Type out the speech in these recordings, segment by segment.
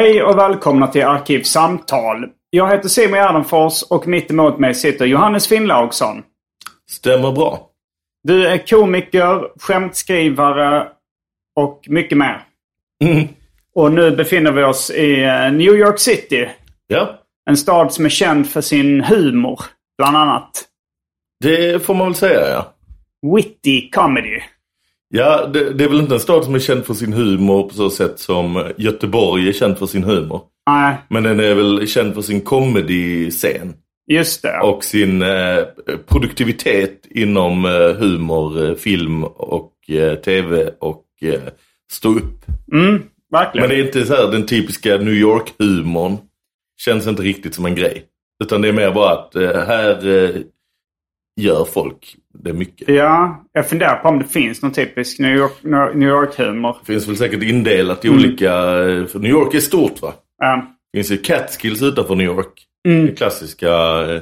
Hej och välkomna till Arkivsamtal. Jag heter Simon Gärdenfors och mitt emot mig sitter Johannes Finnlaugsson. Stämmer bra. Du är komiker, skämtskrivare och mycket mer. Mm. Och nu befinner vi oss i eh, New York City. Ja, En stad som är känd för sin humor, bland annat. det får man väl säga ja. Witty comedy. Ja, det, det är väl inte en stad som är känd för sin humor på så sätt som Göteborg är känd för sin humor. Nej, Men den är väl känd för sin comedy-scen. just det. Och sin eh, produktivitet inom eh, humor, eh, film och eh, tv och eh, stå upp. Mm, verkligen. Men det är inte så här den typiska New York-humorn. Känns inte riktigt som en grej. Utan det är mer bara att eh, här eh, gör folk det mycket. Ja, jag funderar på om det finns någon typisk New York- New York-humor. Det finns väl säkert indelat i olika, eh, för New York är stort va? Ja. Det finns ju Catskills utanför New York. Det klassiska eh,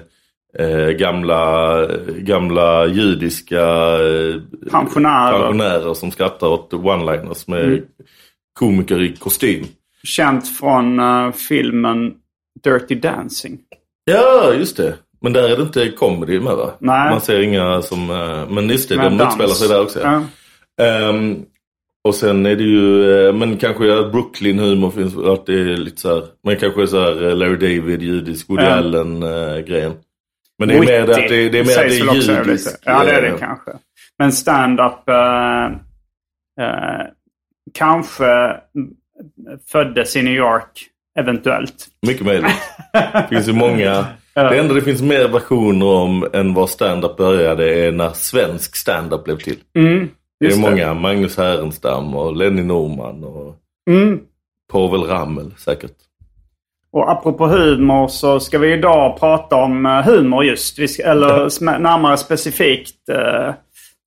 eh, gamla, gamla judiska eh, Pensionärer. pensionärer som skrattar åt one-liners med komiker i kostym. Känt från eh, filmen Dirty Dancing. Ja, just det. Men där är det inte comedy med va? Nej. Man ser inga som... eh, Men just det, Med de dans. utspelar sig där också. Ja. Ehm, och sen är det ju, eh, men kanske att Brooklyn-humor finns, att det är lite så här, men kanske så här eh, Larry David, judisk, Woody Ja. Allen-grejen. men det är mer det att det, det är mer det väl är judisk. Ja, det är det kanske. Men stand-up eh, eh, kanske föddes i New York, eventuellt. Mycket möjligt. Det finns ju många. Det enda det finns mer versioner om än var stand-up började är när svensk stand-up blev till. Mm, Det är många, Magnus Härenstam och Lenny Norman och Mm. Povel Ramel säkert. Och apropå humor så ska vi idag prata om eh, humor just. Ska, eller sm- närmare specifikt eh,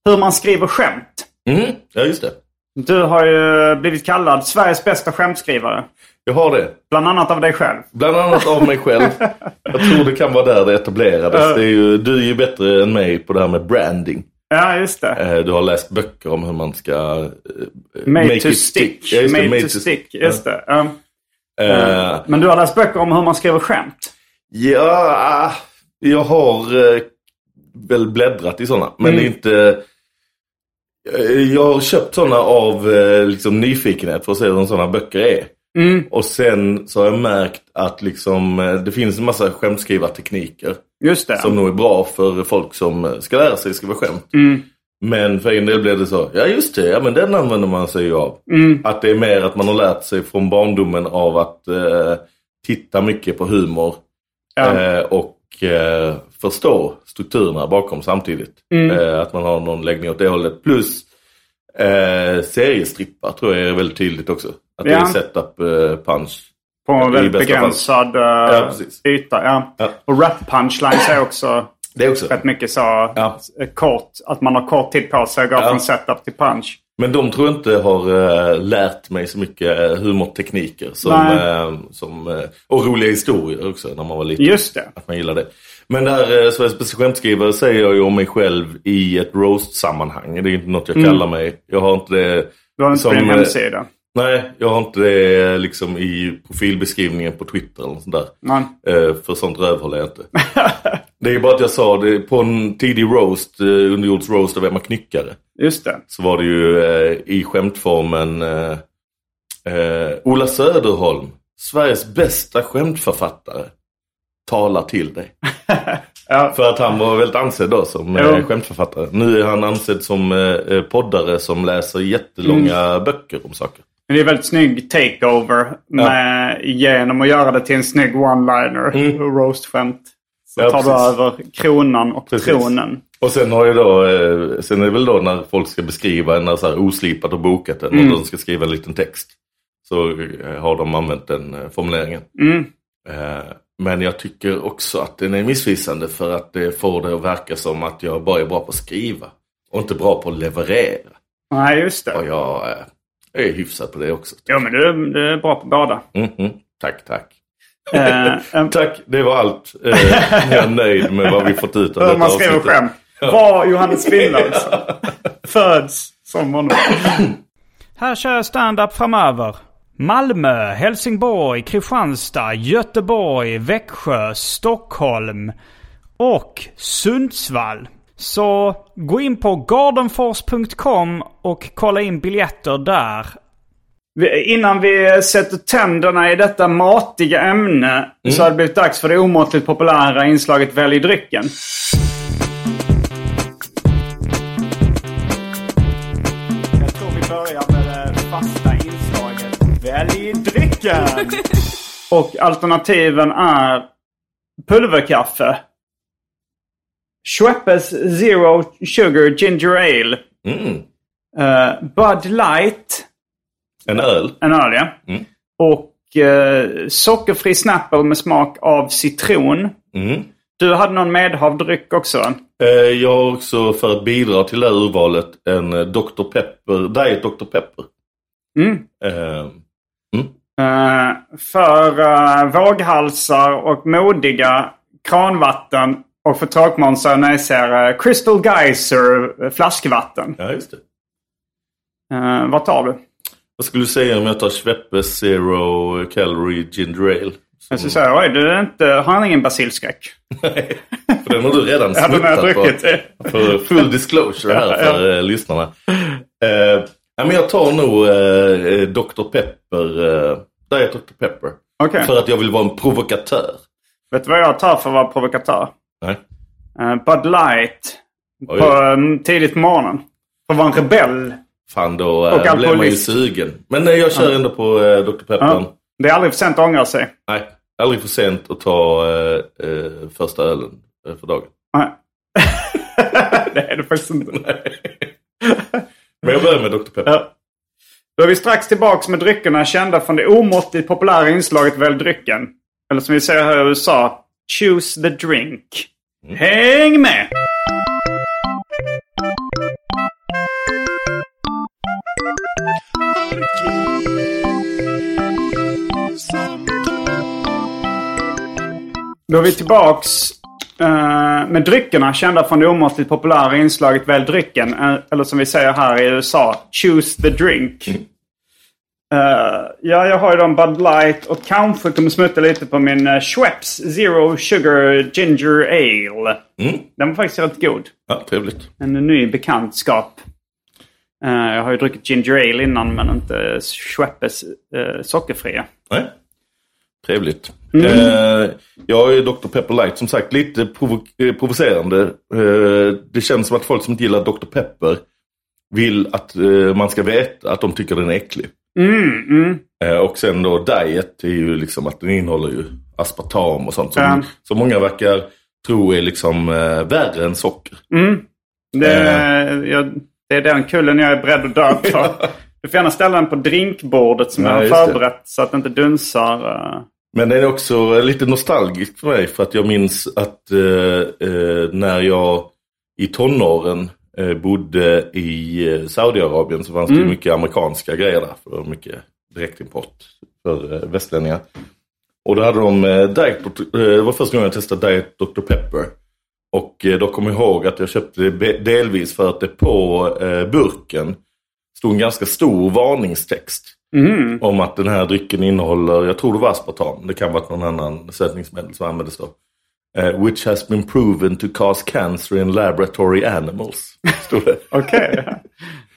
hur man skriver skämt. Mm, ja just det. Du har ju blivit kallad Sveriges bästa skämtskrivare. Jag har det. Bland annat av dig själv. Bland annat av mig själv. Jag tror det kan vara där det etablerades. Det är ju, du är ju bättre än mig på det här med branding. Ja, just det. Eh, Du har läst böcker om hur man ska... eh, Made make to it stick. Ja, just det, made, to stick. Just det. Ja. Eh, Men du har läst böcker om hur man skriver skämt. Ja, jag har eh, väl bläddrat i sådana. Men är inte... Jag har köpt sådana av liksom, nyfikenhet för att se hur sådana böcker är. Och sen så har jag märkt att liksom, eh, det finns en massa skämtskrivartekniker. Just det. Som nog är bra för folk som eh, ska lära sig skriva skämt. Men för en del blev det så, ja just det, ja men den använder man sig ju av. Att det är mer att man har lärt sig från barndomen av att eh, titta mycket på humor. Ja. Eh, och eh, förstå strukturerna bakom samtidigt. Eh, att man har någon läggning åt det hållet. Plus seriestrippar tror jag är väldigt tydligt också. Att det är setup eh, punch. På en väldigt begränsad uh, Ja, yta. Ja. Ja. Och rap punchlines är också Det är också. rätt mycket så Ja. eh, kort. Att man har kort tid på sig att gå Ja. från setup till punch. Men de tror jag inte har lärt mig så mycket humortekniker. Som, uh, som, och roliga historier också när man var liten. Just det. Att man gillar det. Men det här uh, Sveriges skämtskrivare säger jag ju om mig själv i ett roast-sammanhang. Det är inte något jag kallar mig. Jag har inte det... Du har inte som, på din hemsida? Nej, jag har inte det liksom i profilbeskrivningen på Twitter eller sånt där. Nej. Eh, för sånt rövhåller jag inte. det är bara att jag sa det på en tidig roast, eh, underjords roast av Emma Knyckare. Just det. Så var det ju eh, i skämtformen eh, eh, Ola Söderholm, Sveriges bästa skämtförfattare, talar till dig. Ja. För att han var väldigt ansedd då som Jo. eh, skämtförfattare. Nu är han ansedd som eh, eh, poddare som läser jättelånga Mm. böcker om saker. Men det är väldigt snygg takeover med, genom att göra det till en snygg one-liner. och Roast-skämt. Så Mm. Ja, tar du precis. över kronan och Precis. tronen. Och sen har ju då, eh, sen är det väl då när folk ska beskriva en så här oslipat och bokat en Mm. och de ska skriva en liten text. Så eh, har de använt den eh, formuleringen. Mm. Men jag tycker också att den är missvisande för att det får det att verka som att jag bara är bra på att skriva. Och inte bra på att leverera. Nej, just det. Och jag eh, är hyfsad på det också. Jo, men du, du är bra på båda. Mhm. Tack, tack. Eh, eh, Tack, det var allt. Eh, jag är nöjd med vad vi fått ut av detta man skriver skämt. Var Johannes Finnlaugsson. Föds som honom. Här kör jag stand-up framöver. Malmö, Helsingborg, Kristianstad, Göteborg, Växjö, Stockholm och Sundsvall. Så gå in på gardenfors.com och kolla in biljetter där. Innan vi sätter tänderna i detta matiga ämne så har det blivit dags för det omåttligt populära inslaget Välj drycken. Jag tror vi börjar med det fasta inslaget Välj drycken! Och alternativen är pulverkaffe. Schweppes Zero Sugar Ginger Ale. Mm. eh, Bud Light. En öl. En öl, ja. Mm. Och eh, sockerfri Snapple med smak av citron. Mm. Du hade någon medhavdryck också? Eh, Jag har också för att bidra till det här urvalet en Dr. Pepper, Diet Dr. Pepper. Mm. Eh, för uh, våghalsar och modiga kranvatten och för tråkmånsar och nejsägare Crystal Geyser eh, flaskvatten. ja, just det. Uh, vad tar du? Vad skulle du säga om jag tar Schweppes Zero Calorie Ginger Ale? Jag skulle säga, oj, du är inte, har han ingen basilskräck? Nej, för den har du redan Ja, jag smuttat på. För full disclosure här för eh, lyssnarna. Eh, ja, men jag tar nog eh, Dr. Pepper, eh, Diet Dr. Pepper. Okej. För att jag vill vara en provokatör. Vet du vad jag tar för att vara provokatör? Nej. Uh, Bud Light. Oj. På, um, tidigt på morgonen. För att vara en rebell. Fan då Och eh, blev man ju sugen. Men nej, jag kör ändå på eh, Dr. Pepper. Ja. Det är aldrig för sent att ångra sig. Nej, aldrig för sent att ta eh, eh, första ölen eh, för dagen. Nej. det är det faktiskt inte. Men jag börjar med Dr. Pepper. Ja. Då är vi strax tillbaks med dryckerna kända från det omåttligt populära inslaget Välj drycken. Eller som vi säger här i USA, Choose the drink. Mm. Häng med! Då är vi tillbaks eh, med dryckerna kända från det omåttligt populära inslaget Välj drycken. Eh, eller som vi säger här i USA, Choose the drink. Mm. Eh, ja, jag har ju en Bud Light och kanske kommer smutta lite på min uh, Schweppes Zero Sugar Ginger Ale. Mm. Den var faktiskt rätt god. Ja, trevligt. En ny bekantskap. Eh, jag har ju druckit Ginger Ale innan men inte Schweppes uh, sockerfria. Nej. Trevligt. Mm. Eh, jag är Dr. Pepper Light som sagt lite provo- provocerande. Det känns som att folk som inte gillar Dr. Pepper vill att man ska veta att de tycker den är äcklig. Mm, mm. Eh, och sen då diet är ju liksom att den innehåller ju aspartam och sånt som, Ja. som många verkar tro är liksom eh, värre än socker. Mm. Det, jag, det är den kullen jag är beredd att dö för. Du får gärna ställa den på drinkbordet som Ja, jag har det. förberett så att det inte dunsar. eh. Men den är också eh, lite nostalgisk för mig för att jag minns att eh, eh, när jag i tonåren eh, bodde i eh, Saudiarabien så fanns det ju mycket amerikanska grejer där. För mycket direktimport för eh, västlänningar. Och då hade de eh, Diet eh, Det var första gången jag testade Diet Dr. Pepper. Och eh, då kommer jag ihåg att jag köpte det delvis för att det på eh, burken stod en ganska stor varningstext. Om att den här drycken innehåller, jag tror det var aspartam, det kan vara någon annan sötningsmedel som användes då. Eh, which has been proven to cause cancer in laboratory animals. Stod det. Okej.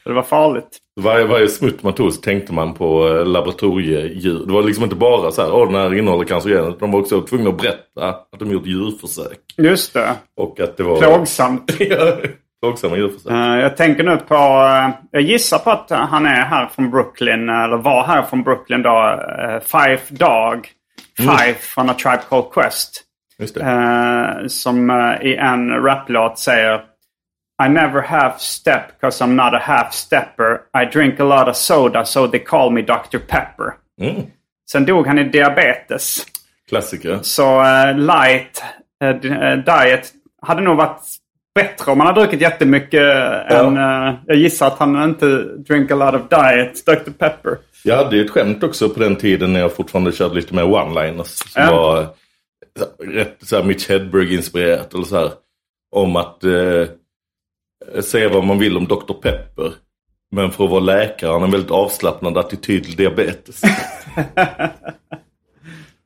Så det var farligt. Varje, varje smutt man tog så tänkte man på eh, laboratoriedjur. Det var liksom inte bara så här, åh den här innehåller cancerogener. De var också tvungna att berätta att de gjort djurförsök. Just det. Och att det var... Plågsamt. Plågsamma djurförsök. Eh, jag tänker nu på, eh, jag gissar på att han är här från Brooklyn, eller var här från Brooklyn då. Uh, Fife Dog. Fife från A Tribe Called Quest. Eh, som eh, i en raplåt säger I never half step cause I'm not a half stepper. I drink a lot of soda so they call me Dr. Pepper. Mm. Sen dog han i diabetes. Klassiker. Så eh, light di- diet hade nog varit bättre om man hade druckit jättemycket än... eh, jag gissar att han inte drink a lot of diet, Dr. Pepper. Jag hade ju ett skämt också på den tiden när jag fortfarande körde lite mer one-liners. Som Ja. var rätt så här Mitch Hedberg-inspirerat. Eller så här, om att eh, säga vad man vill om Dr. Pepper. Men för att vara läkare har han en väldigt avslappnad attityd till diabetes.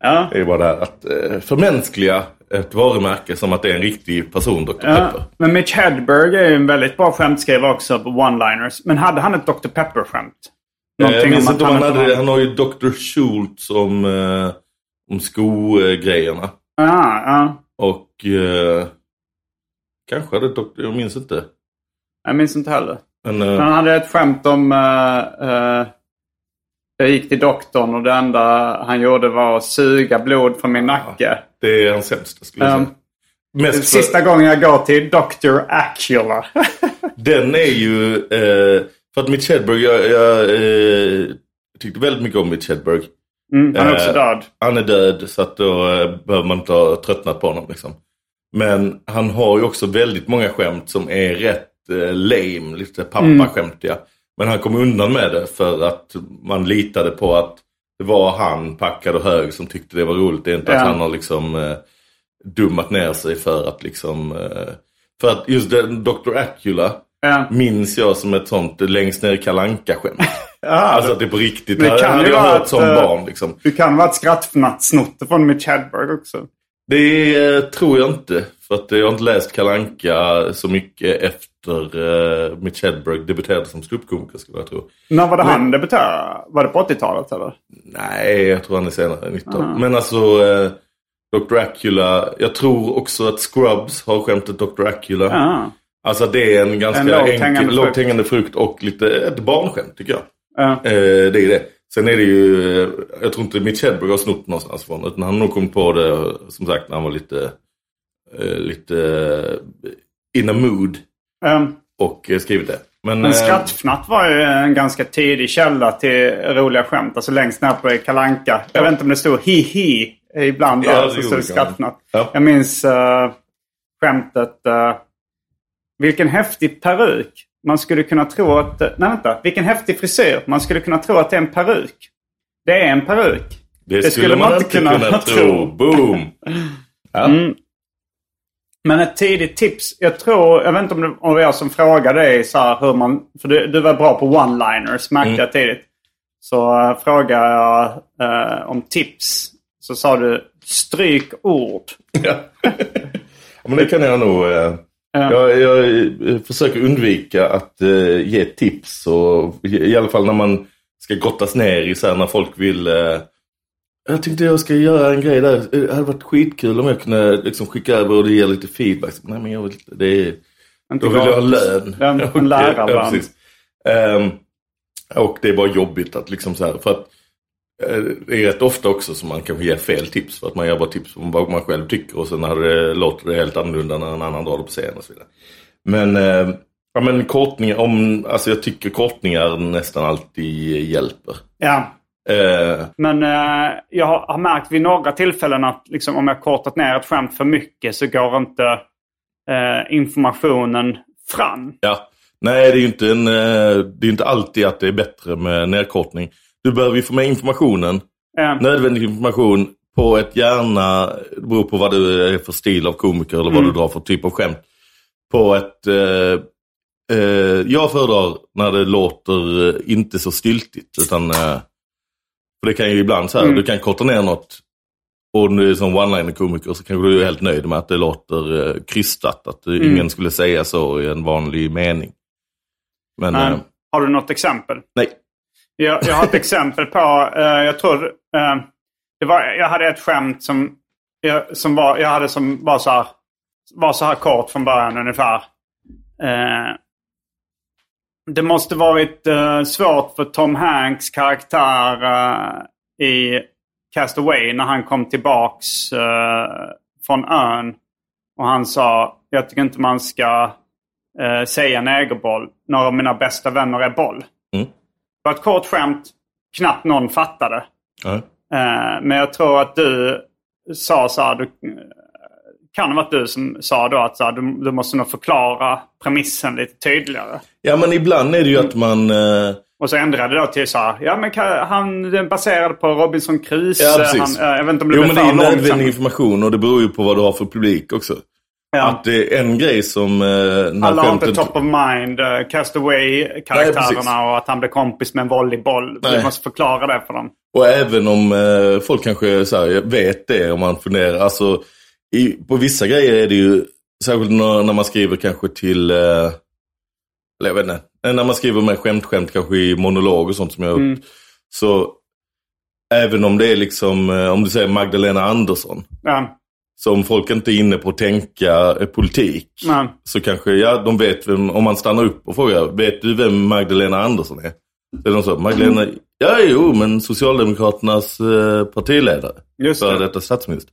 Ja. Det är bara det här att eh, förmänskliga ett varumärke som att det är en riktig person, Dr. Ja, Pepper. men Mitch Hedberg är ju en väldigt bra skämtskrivare också på one-liners. Men hade han ett Dr. Pepper-skämt? Eh, Jag minns om att han hade, han har ju Dr. Schultz om, eh, om skogrejerna. Ja, ja. Och eh, kanske hade Dr. Jag minns inte. Jag minns inte heller. Men, eh, han hade ett skämt om... eh, eh, jag gick till doktorn och det enda han gjorde var att suga blod från min nacke. det är hans sämsta skulle jag säga. Mest Sista gången jag går till Dr. Acula. Den är ju, eh, för att Mitch Hedberg, jag, jag eh, tyckte väldigt mycket om Mitch Hedberg. Mm, han är också Eh, död. Han är död så att då eh, behöver man inte ha tröttnat på honom. Liksom. Men han har ju också väldigt många skämt som är rätt eh, lame, lite pappaskämtiga. Men han kom undan med det för att man litade på att det var han, packad och hög, som tyckte det var roligt. Det är inte Ja. att han har liksom eh, dummat ner sig för att liksom... Eh, för att just den Dr. Acula Ja. minns jag som ett sånt längst ner i kalanka skämt Ja, Alltså att det är på riktigt. Men det Det kan hade jag hört att, som eh, barn liksom. Det kan vara ett skrattfnatt snott från Mitch Hedberg också. Det eh, tror jag inte. För att jag har inte läst Kalanka så mycket efter uh, Mitch Hedberg debuterade som ståuppkomiker skulle jag tro. När var det han debuterade? Var det på 80-talet eller? Nej, jag tror han är senare, 19. Men alltså uh, Dr. Acula. Jag tror också att Scrubs har skämtet Dr. Acula. Ja. Alltså det är en ganska En lågt enkel, lågt frukt. hängande frukt och lite ett barnskämt tycker jag. Ja. Eh, det är det. Sen är det ju, eh, jag tror inte Mitch Hedberg har snott någonstans från. Utan han har nog kommit på det, som sagt, när han var lite, eh, lite in a mood. Um, Och skrivit det. Men, men skrattfnatt var ju en ganska tidig källa till roliga skämt. Alltså längst ner på Kalanka. Jag vet inte om det stod hi-hi ibland. Ja, det så skrattfnatt. Ja. Jag minns uh, skämtet. eh, vilken häftig peruk. Man skulle kunna tro att... Nej vänta. Vilken häftig frisyr. Man skulle kunna tro att det är en peruk. Det är en peruk. det, skulle man inte kunna, tro. Boom! Ja. Mm. Men ett tidigt tips. Jag tror, jag vet inte om det det var jag som frågade dig så här hur man... För du, du var bra på one-liners märkte Mm. jag tidigt. Så uh, frågade jag eh, om tips. Så sa du stryk ord. Ja. Men det kan jag nog. Eh, jag, jag eh, försöker undvika att eh, ge tips. Och, I alla fall när man ska grottas ner i så här när folk vill. Eh, jag tänkte jag ska göra en grej där. Eh, Det hade varit skitkul om jag kunde liksom, skicka över och ger lite feedback. Nej men jag vill inte. Det är, Inte då vill jag ha lön. En lärarlön. ja, precis. Ehm, och det är bara jobbigt att liksom så här. För att det är rätt ofta också som man kanske ger fel tips. För att man ger bara tips om vad man själv tycker. Och sen när det, låter det helt annorlunda när en annan drar det på scen och så vidare. Men, eh, ja, men kortningar, om, alltså jag tycker kortningar nästan alltid hjälper. Ja. Eh, Men eh, jag har, har märkt vid några tillfällen att liksom, om jag kortat ner ett skämt för mycket så går inte eh, informationen Fran. Ja. Nej, det är ju inte, en, eh, det är inte alltid att det är bättre med nedkortning. Du behöver ju få med informationen, Eh, nödvändig information på ett gärna, det beror på vad du är för stil av komiker eller vad Mm. du drar för typ av skämt. På ett, eh, eh, jag föredrar när det låter eh, inte så styltigt. Utan, eh, för det kan ju ibland så här, Mm. du kan korta ner något och nu som one-liner komiker så kanske du är helt nöjd med att det låter eh, krystat. Att Mm. ingen skulle säga så i en vanlig mening. Men eh, har du något exempel? nej. Jag, jag har ett exempel på, uh, jag tror, uh, det var, jag hade ett skämt som, jag, som var, jag hade som var så här, var så här kort från början ungefär. Uh, det måste varit uh, svårt för Tom Hanks karaktär uh, i Cast Away när han kom tillbaks uh, från ön. Och han sa, jag tycker inte man ska säga negerboll. Några av mina bästa vänner är boll. Mm. Var ett kort skämt. Knappt någon fattade. Ja. Eh, men jag tror att du sa så här. Du, kan det varit du som sa då att så här, du, du måste nog förklara premissen lite tydligare. ja, men ibland är det ju att man... Eh, Och så ändrade det då till så här. Ja men han den är baserad på Robinson Crusoe. Ja, precis. han, eh, jag vet inte om det jo, blev men det är nödvändig information och det beror ju på vad du har för publik också. Ja. Att det är en grej som... Eh, Alla har inte top of mind, uh. Castaway-karaktärerna och att han blev kompis med en volleyboll. Nej. måste förklara det för dem. Och även om eh, folk kanske så här, vet det om man funderar. Alltså, i, på vissa grejer är det ju, särskilt när, när man skriver kanske till, eh, eller jag vet inte, eh, när man skriver med skämt-skämt kanske i monolog och sånt som jag har Mm. gjort. Så även om det är liksom, eh, om du säger Magdalena Andersson. Ja, Så om folk inte är inne på att tänka politik. men, Så kanske, ja de vet vem, om man stannar upp och frågar, vet du vem Magdalena Andersson är? Så är de så, Magdalena, ja jo men Socialdemokraternas eh, partiledare. just det. detta statsminister.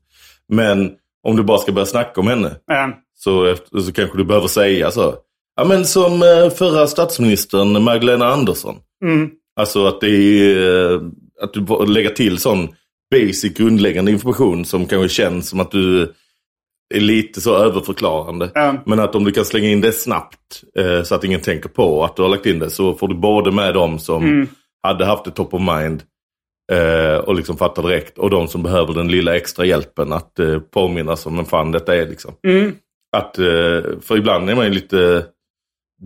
Men om du bara ska börja snacka om henne Ja, så, så kanske du behöver säga så. Ja men som eh, förra statsministern Magdalena Andersson. mm, Alltså att det är, eh, att du lägger till sån basic grundläggande information som kanske känns som att du är lite så överförklarande. ja, Men att om du kan slänga in det snabbt eh, så att ingen tänker på att du har lagt in det så får du både med dem som Mm. hade haft det top of mind eh, och liksom fattar direkt och de som behöver den lilla extra hjälpen att eh, påminnas om vem fan detta är. Liksom. mm, Att, eh, för ibland är man ju lite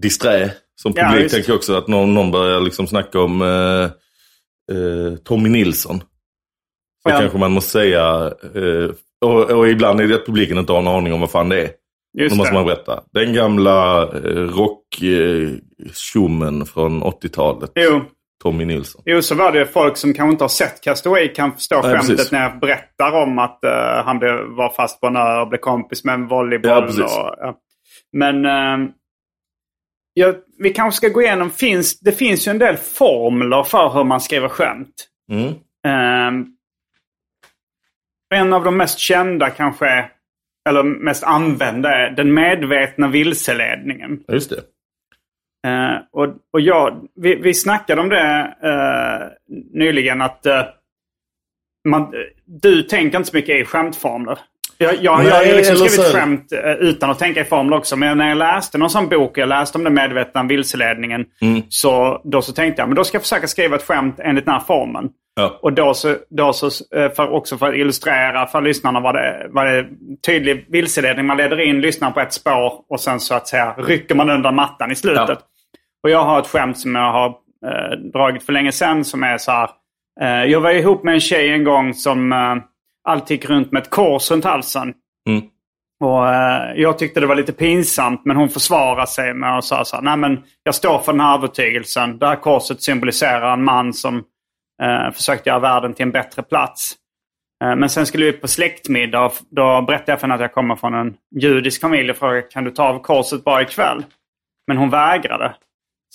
disträ som Ja, publik. visst. tänker också att någon, någon börjar liksom snacka om eh, eh, Tommy Nilsson. Så Ja. kanske man måste säga, eh, och, och ibland är det att publiken inte har en aning om vad fan det är. Då just måste det. man berätta. Den gamla eh, rock-tjommen från 80-talet. Jo. Tommy Nilsson. Jo, så var det folk som kanske inte har sett Castaway kan förstå Nej, skämtet precis. när jag berättar om att eh, han blev, var fast på en ö och blev kompis med en volleyboll. Ja, och, ja. Men ehm, ja, vi kanske ska gå igenom, finns, det finns ju en del formler för hur man skriver skämt. Mm. En av de mest kända kanske eller mest använda är den medvetna vilseledningen. Just det. Eh, och och jag, vi, vi snackade om det eh, nyligen att eh, man, du tänker inte så mycket i skämtformler. Jag, jag, jag har Nej, liksom skrivit skämt utan att tänka i formler också. Men när jag läste någon sån bok, jag läste om den medvetna vilseledningen. Mm. Så då så tänkte jag, men då ska jag försöka skriva ett skämt enligt den här formen. Ja. Och då så, då så eh, för, också för att illustrera för lyssnarna vad det, vad det är tydlig vilseledning. Man leder in lyssnaren på ett spår och sen så att säga rycker man undan mattan i slutet. Ja. Och jag har ett skämt som jag har eh, dragit för länge sedan som är så här. Eh, jag var ihop med en tjej en gång som eh, alltid gick runt med ett kors runt halsen. Mm. Och eh, Jag tyckte det var lite pinsamt men hon försvarade sig med att säga så här. Nej men jag står för den här övertygelsen. Det här korset symboliserar en man som eh, försökte göra världen till en bättre plats. Eh, men sen skulle vi på släktmiddag och då berättade jag för henne att jag kommer från en judisk familj och frågade kan du ta av korset bara ikväll? Men hon vägrade.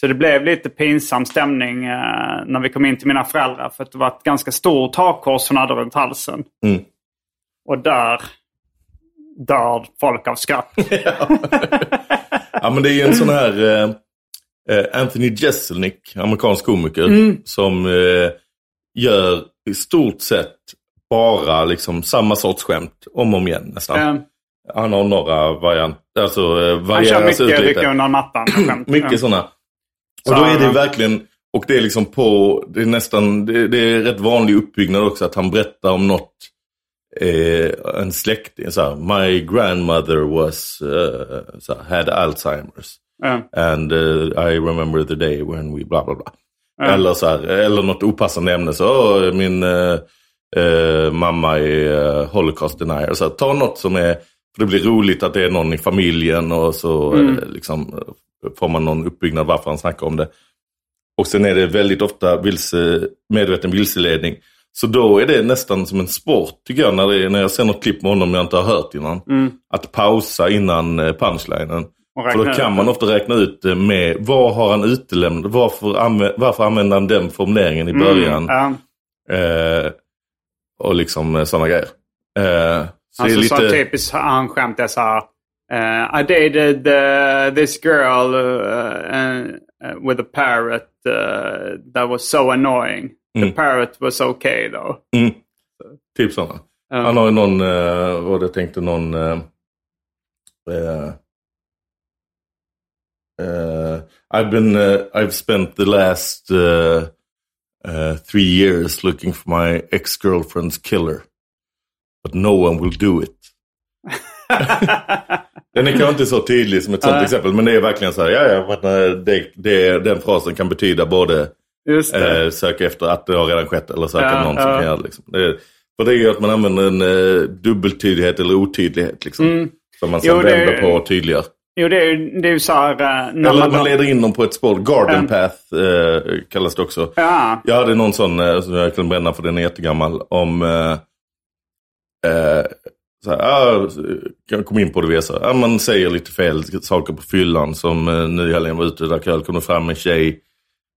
Så det blev lite pinsam stämning eh, när vi kom in till mina föräldrar. För det var ett ganska stort hakkors hon hade runt halsen. Mm. Och där dör folk av skratt. Ja men det är ju en sån här eh, eh, Anthony Jeselnik, amerikansk komiker, Mm. som eh, gör i stort sett bara liksom samma sorts skämt om och om igen nästan. Eh, Han har några varianter. Alltså eh, Han kör varieras mycket undan mattan. skämt. Mycket sådana. Så Och då är det verkligen, och det är liksom på, det är nästan, det, det är rätt vanlig uppbyggnad också att han berättar om något, eh, en släkting, så här, my grandmother was, eh, så här, had Alzheimer's. Ja. And uh, I remember the day when we bla bla bla. Ja. Eller, så här, eller något opassande ämne. Så "Åh, min eh, eh, mamma är eh, holocaust denier. Så här, ta något som är, för det blir roligt att det är någon i familjen och så Mm. eh, liksom, eh, får man någon uppbyggnad varför han snackar om det. Och sen är det väldigt ofta vilse, medveten vilseledning. Så då är det nästan som en sport tycker jag när, det, när jag ser något klipp med honom jag inte har hört innan. Mm. Att pausa innan punchlinen. För då kan man ofta räkna ut det med vad har han utelämnat? Varför, anvä- varför använder han den formuleringen i början? Mm, ja. Eh, och liksom sådana grejer. Eh, så Alltså är så lite... typiskt han skämt är så här. eh, I dated uh, this girl uh, uh, with a parrot uh, that was so annoying. The Mm. parrot was okay though. Mm, typ sådana. Ja. Han har ju någon, eh, vad jag tänkte någon... Eh, I've been, uh, I've spent the last uh, uh, three years looking for my ex-girlfriend's killer. But no one will do it. Den är kanske inte så tydlig som ett sånt exempel, men det är verkligen så här, ja, ja, men, eh, det, det, den frasen kan betyda både Just det. eh, söka efter att det har redan skett eller söka Ja, någon som ja. kan göra det. Liksom. det. För det är ju att man använder en eh, dubbeltydighet eller otydlighet. Liksom, Mm. Som man sen Jo, det- vänder på och tydliggör. Jo, det är ju det är ju så här... eh, när Eller man, man leder in dem på ett spår. Garden Ja. path eh, kallas det också. Ja, Jag hade någon sån eh, som jag kunde bränna för den är jättegammal. Om... Eh, eh, så här, ah, jag kom in på det via så ah, man säger lite fel saker på fyllan. Som eh, nu i helgen var ute och drack öl. kom fram en tjej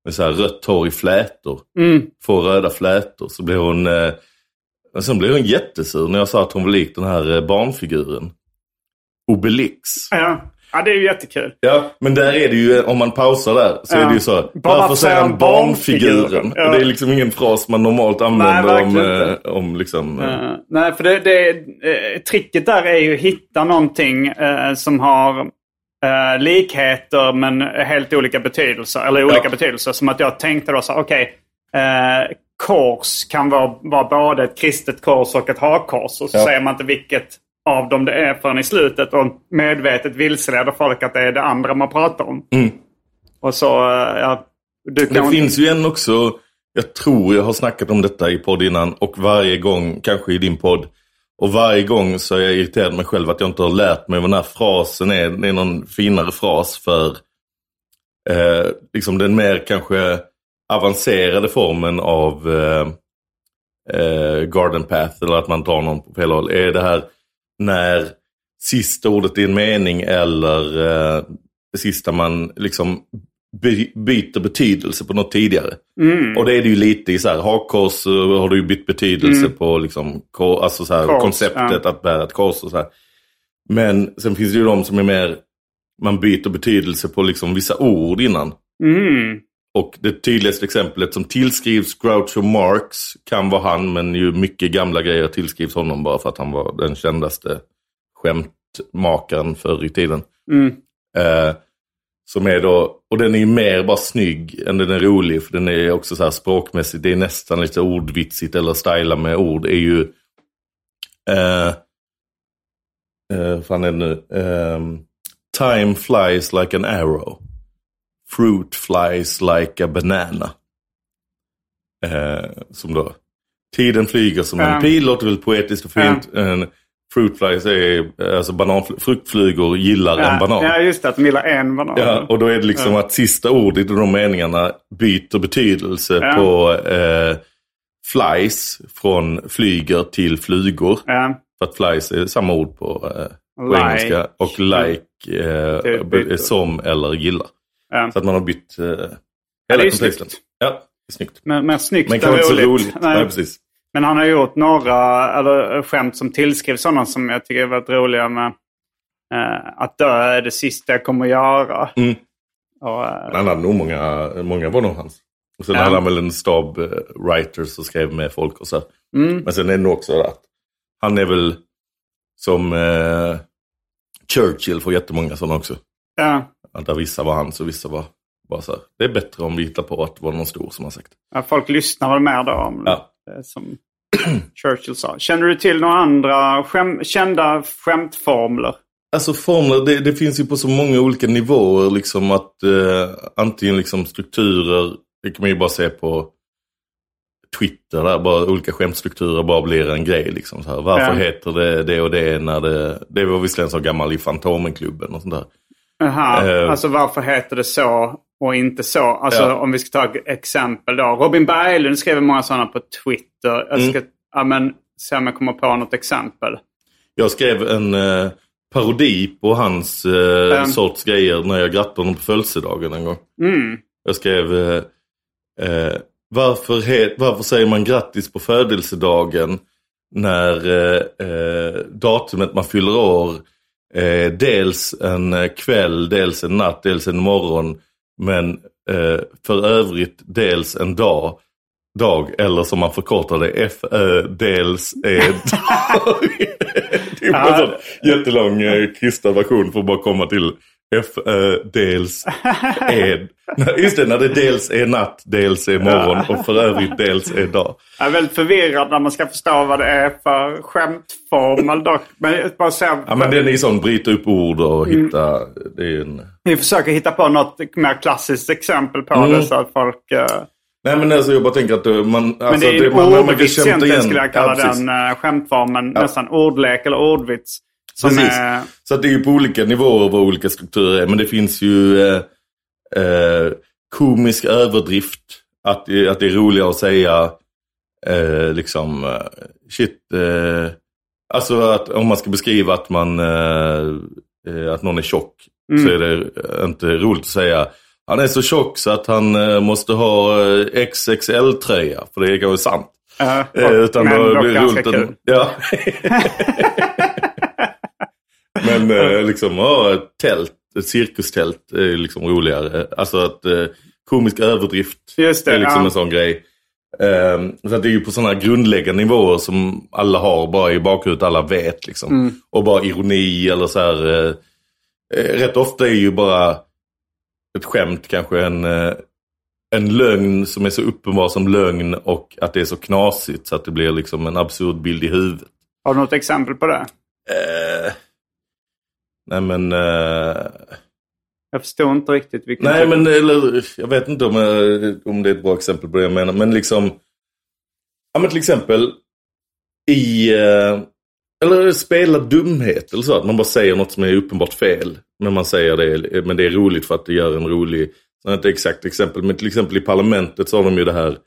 med så här rött hår i flätor. mm, Två röda flätor. Så blev hon... Eh, sen blev hon jättesur när jag sa att hon var lik den här eh, barnfiguren. Obelix. ja. Ja, det är ju jättekul. Ja, men där är det ju, om man pausar där, så Ja. är det ju så. Bara Varför säger han barnfiguren? Ja. Det är liksom ingen fras man normalt använder om, verkligen eh, inte. om liksom... Eh, nej, för det, det, eh, tricket där är ju att hitta någonting eh, som har eh, likheter men helt olika betydelser. Eller olika Ja. betydelser. Som att jag tänkte då så här, okej. eh, kors kan vara, vara både ett kristet kors och ett hakkors. Och så Ja. säger man inte vilket av dem det är förrän i slutet. Och medvetet vilseleder folk att det är det andra man pratar om. Mm. Och så, eh, ja. Det kan finns ju en också, jag tror jag har snackat om detta i podd innan och varje gång, kanske i din podd. Och varje gång så är jag irriterad mig själv att jag inte har lärt mig vad den här frasen är. Det är någon finare fras för eh, liksom den mer kanske avancerade formen av eh, eh, garden path eller att man drar någon på fel håll. Är det här när sista ordet i en mening eller eh, det sista man liksom by, byter betydelse på något tidigare. Mm. Och det är det ju lite i så här, hakkors eh, har du ju bytt betydelse på liksom, alltså så här, Mm. Kors, konceptet att bära ett kors och så här. Men sen finns det ju de som är mer, man byter betydelse på liksom vissa ord innan. Mm. Och det tydligaste exemplet som tillskrivs Groucho Marx kan vara han, men ju mycket gamla grejer tillskrivs honom bara för att han var den kändaste skämtmakaren förr i tiden. Mm. Eh, som är då, och den är ju mer bara snygg än den är rolig, för den är också så här språkmässigt, det är nästan lite ordvitsigt eller styla med ord, är ju eh, eh, fan är det nu? Ehm, Time flies like an arrow. Fruit flies like a banana. Eh, som då, tiden flyger som Ja. en pil, låter väl poetiskt och fint. En fruit flies är, alltså banan, fruktflugor gillar en banan. Ja, just det. Att de gillar en banan. Ja, och då är det liksom att sista ordet i de meningarna byter betydelse Ja. på eh, flies från flyger till flugor. Ja. För att flies är samma ord på, eh, på Like. engelska. Och like eh, som eller gillar. Ja. Så att man har bytt eh, hela ju kontexten. Ja, det är snyggt. Men, men snyggt Men kanske inte så roligt. Nej. Precis. Men han har gjort några eller, skämt som tillskrivs sådana som jag tycker är väldigt roliga med. eh, att dö är det sista jag kommer göra. Mm. Och, eh, Han hade nog många, många var nog hans. Och sen Ja. hade han väl en stab eh, writers och skrev med folk och så. mm, Men sen är det nog också att han är väl som, eh, Churchill får jättemånga sådana också. Ja. Där vissa var hans och vissa var bara så här. Det är bättre om vi hittar på att det var någon stor som har sagt. Ja, folk lyssnar väl mer då om Ja. det som Churchill sa. Känner du till några andra skäm kända skämtformler? Alltså formler, det, det finns ju på så många olika nivåer liksom att eh, antingen liksom strukturer, det kan man ju bara se på Twitter där bara olika skämtstrukturer bara blir en grej liksom. Så här. Varför Ja. heter det det och det när det, det var visserligen så gammal i Fantomenklubben och sånt där. Aha, Eh. alltså varför heter det så och inte så? Alltså Ja. om vi ska ta exempel då. Robin Berglund skriver många sådana på Twitter. Jag Mm. ska ja, men, se om jag kommer på något exempel. Jag skrev en eh, parodi på hans eh, Mm. sorts grejer när jag grattade honom på födelsedagen en gång. Mm. Jag skrev eh, eh, varför, he- varför säger man grattis på födelsedagen när eh, eh, datumet man fyller år eh, dels en eh, kväll, dels en natt, dels en morgon men eh, för övrigt dels en dag dag eller som man förkortar det FÖ dels är dag. det är en sån jättelång eh, krystad version för att bara komma till FÖ dels är Nej, Just det, när det dels är natt, dels är morgon och för övrigt dels är dag. Jag är väldigt förvirrad när man ska förstå vad det är för skämtformel dock. Men bara säga, Ja men den är sån, bryta upp ord och hitta, det är en... Vi försöker hitta på något mer klassiskt exempel på Mm. det så att folk... eh, Nej men alltså jag bara tänker att eh, man... Alltså, men det är ju man, man kan ordvits egentligen igen. skulle jag kalla Ja, den uh, skämtformen. Nästan ordlek eller ordvits. Precis. är, Så att det är ju på olika nivåer vad olika strukturer är. Men det finns ju eh, eh, komisk överdrift. Att, att det är roligare att säga eh, liksom eh, shit. Eh, alltså att om man ska beskriva att man eh, att någon är tjock. Så är det inte roligt att säga han är så tjock så att han måste ha XXL-tröja. För det är kanske sant. eh, Eh, utan men dock blir det ganska roligt kul. att, Ja. Men eh, liksom, ja, ett tält, ett cirkustält är liksom roligare. Alltså att eh, komisk överdrift Just det, är liksom ja. en sån grej. Eh, så att det är ju på sådana grundläggande nivåer som alla har bara i bakhuvudet, alla vet liksom. Mm. Och bara ironi eller så här. Eh, eh, rätt ofta är ju bara ett skämt kanske en, eh, en lögn som är så uppenbar som lögn och att det är så knasigt så att det blir liksom en absurd bild i huvudet. Har du något exempel på det? Eh, nej men... Eh, Jag förstår inte riktigt vilken nej typ- men eller, jag vet inte om, jag, om det är ett bra exempel på det jag menar. Men liksom... Ja men till exempel i... Eh, eller spela dumhet eller så. Att man bara säger något som är uppenbart fel. Men man säger det, men det är roligt för att det gör en rolig... Är inte exakt exempel, men till exempel i parlamentet så har de ju det här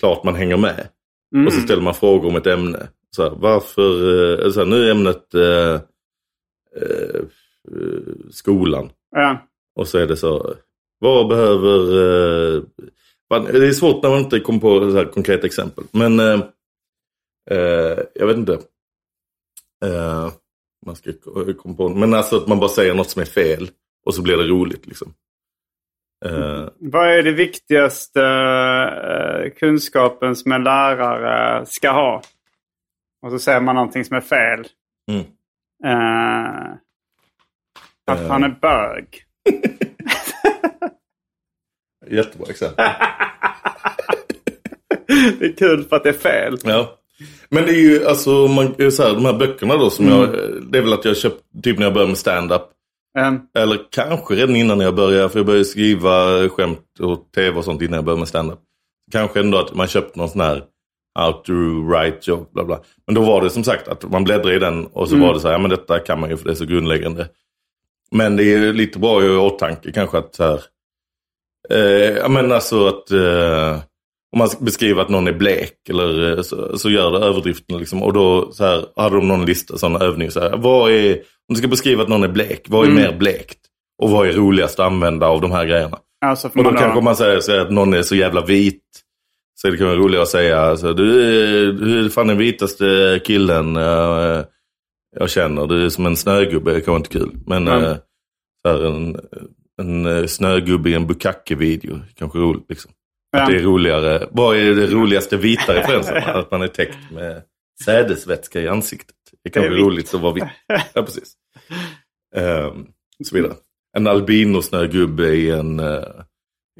klart man hänger med. Mm. Och så ställer man frågor om ett ämne. Så här, varför, eh, så här, nu är ämnet eh, eh, skolan. Ja. Och så är det så, vad behöver... Eh, det är svårt när man inte kommer på så konkreta exempel. Men eh, eh, jag vet inte. Eh, man ska ko- komma på, men alltså att man bara säger något som är fel. Och så blir det roligt liksom. Eh, Vad är det viktigaste eh, kunskapen som en lärare ska ha? Och så säger man någonting som är fel. Mm. Eh, att Eh. han är bög. jättebra exempel. det är kul för att det är fel. Ja. Men det är ju alltså, man, så här, de här böckerna då som jag, det är väl att jag köpt typ när jag började med stand-up. Eh, Eller kanske redan innan jag började, för jag började skriva skämt och tv och sånt innan jag började med stand-up. Kanske ändå att man köpte någon sån här how to write joke, bla bla. Men då var det som sagt att man bläddrade i den och så var det så här, ja men detta kan man ju för det är så grundläggande. Men det är lite bra i åtanke kanske att så här, eh, ja men alltså att eh, om man beskriver att någon är blek eller eh, så, så gör det överdriften liksom. Och då så här, hade de någon lista, sån övning. Så här, vad är, om du ska beskriva att någon är blek, vad är Mm. mer blekt? Och vad är roligast att använda av de här grejerna? alltså Och då kanske man säger, säger att någon är så jävla vit. Så det kan vara roligare att säga, alltså, du, är, du är fan den vitaste killen jag, jag känner. Du är som en snögubbe, det kan vara inte kul. Men Mm. eh, här, en, en eh, snögubbe i en bukacke-video, kanske roligt liksom. Ja. Att det är roligare. Vad är det roligaste vita referensen? Att man är täckt med sädesvätska i ansiktet. Det kan Det är bli vitt. roligt att vara vit. Ja, precis. Eh, och så vidare. En albinosnögubbe i en, eh,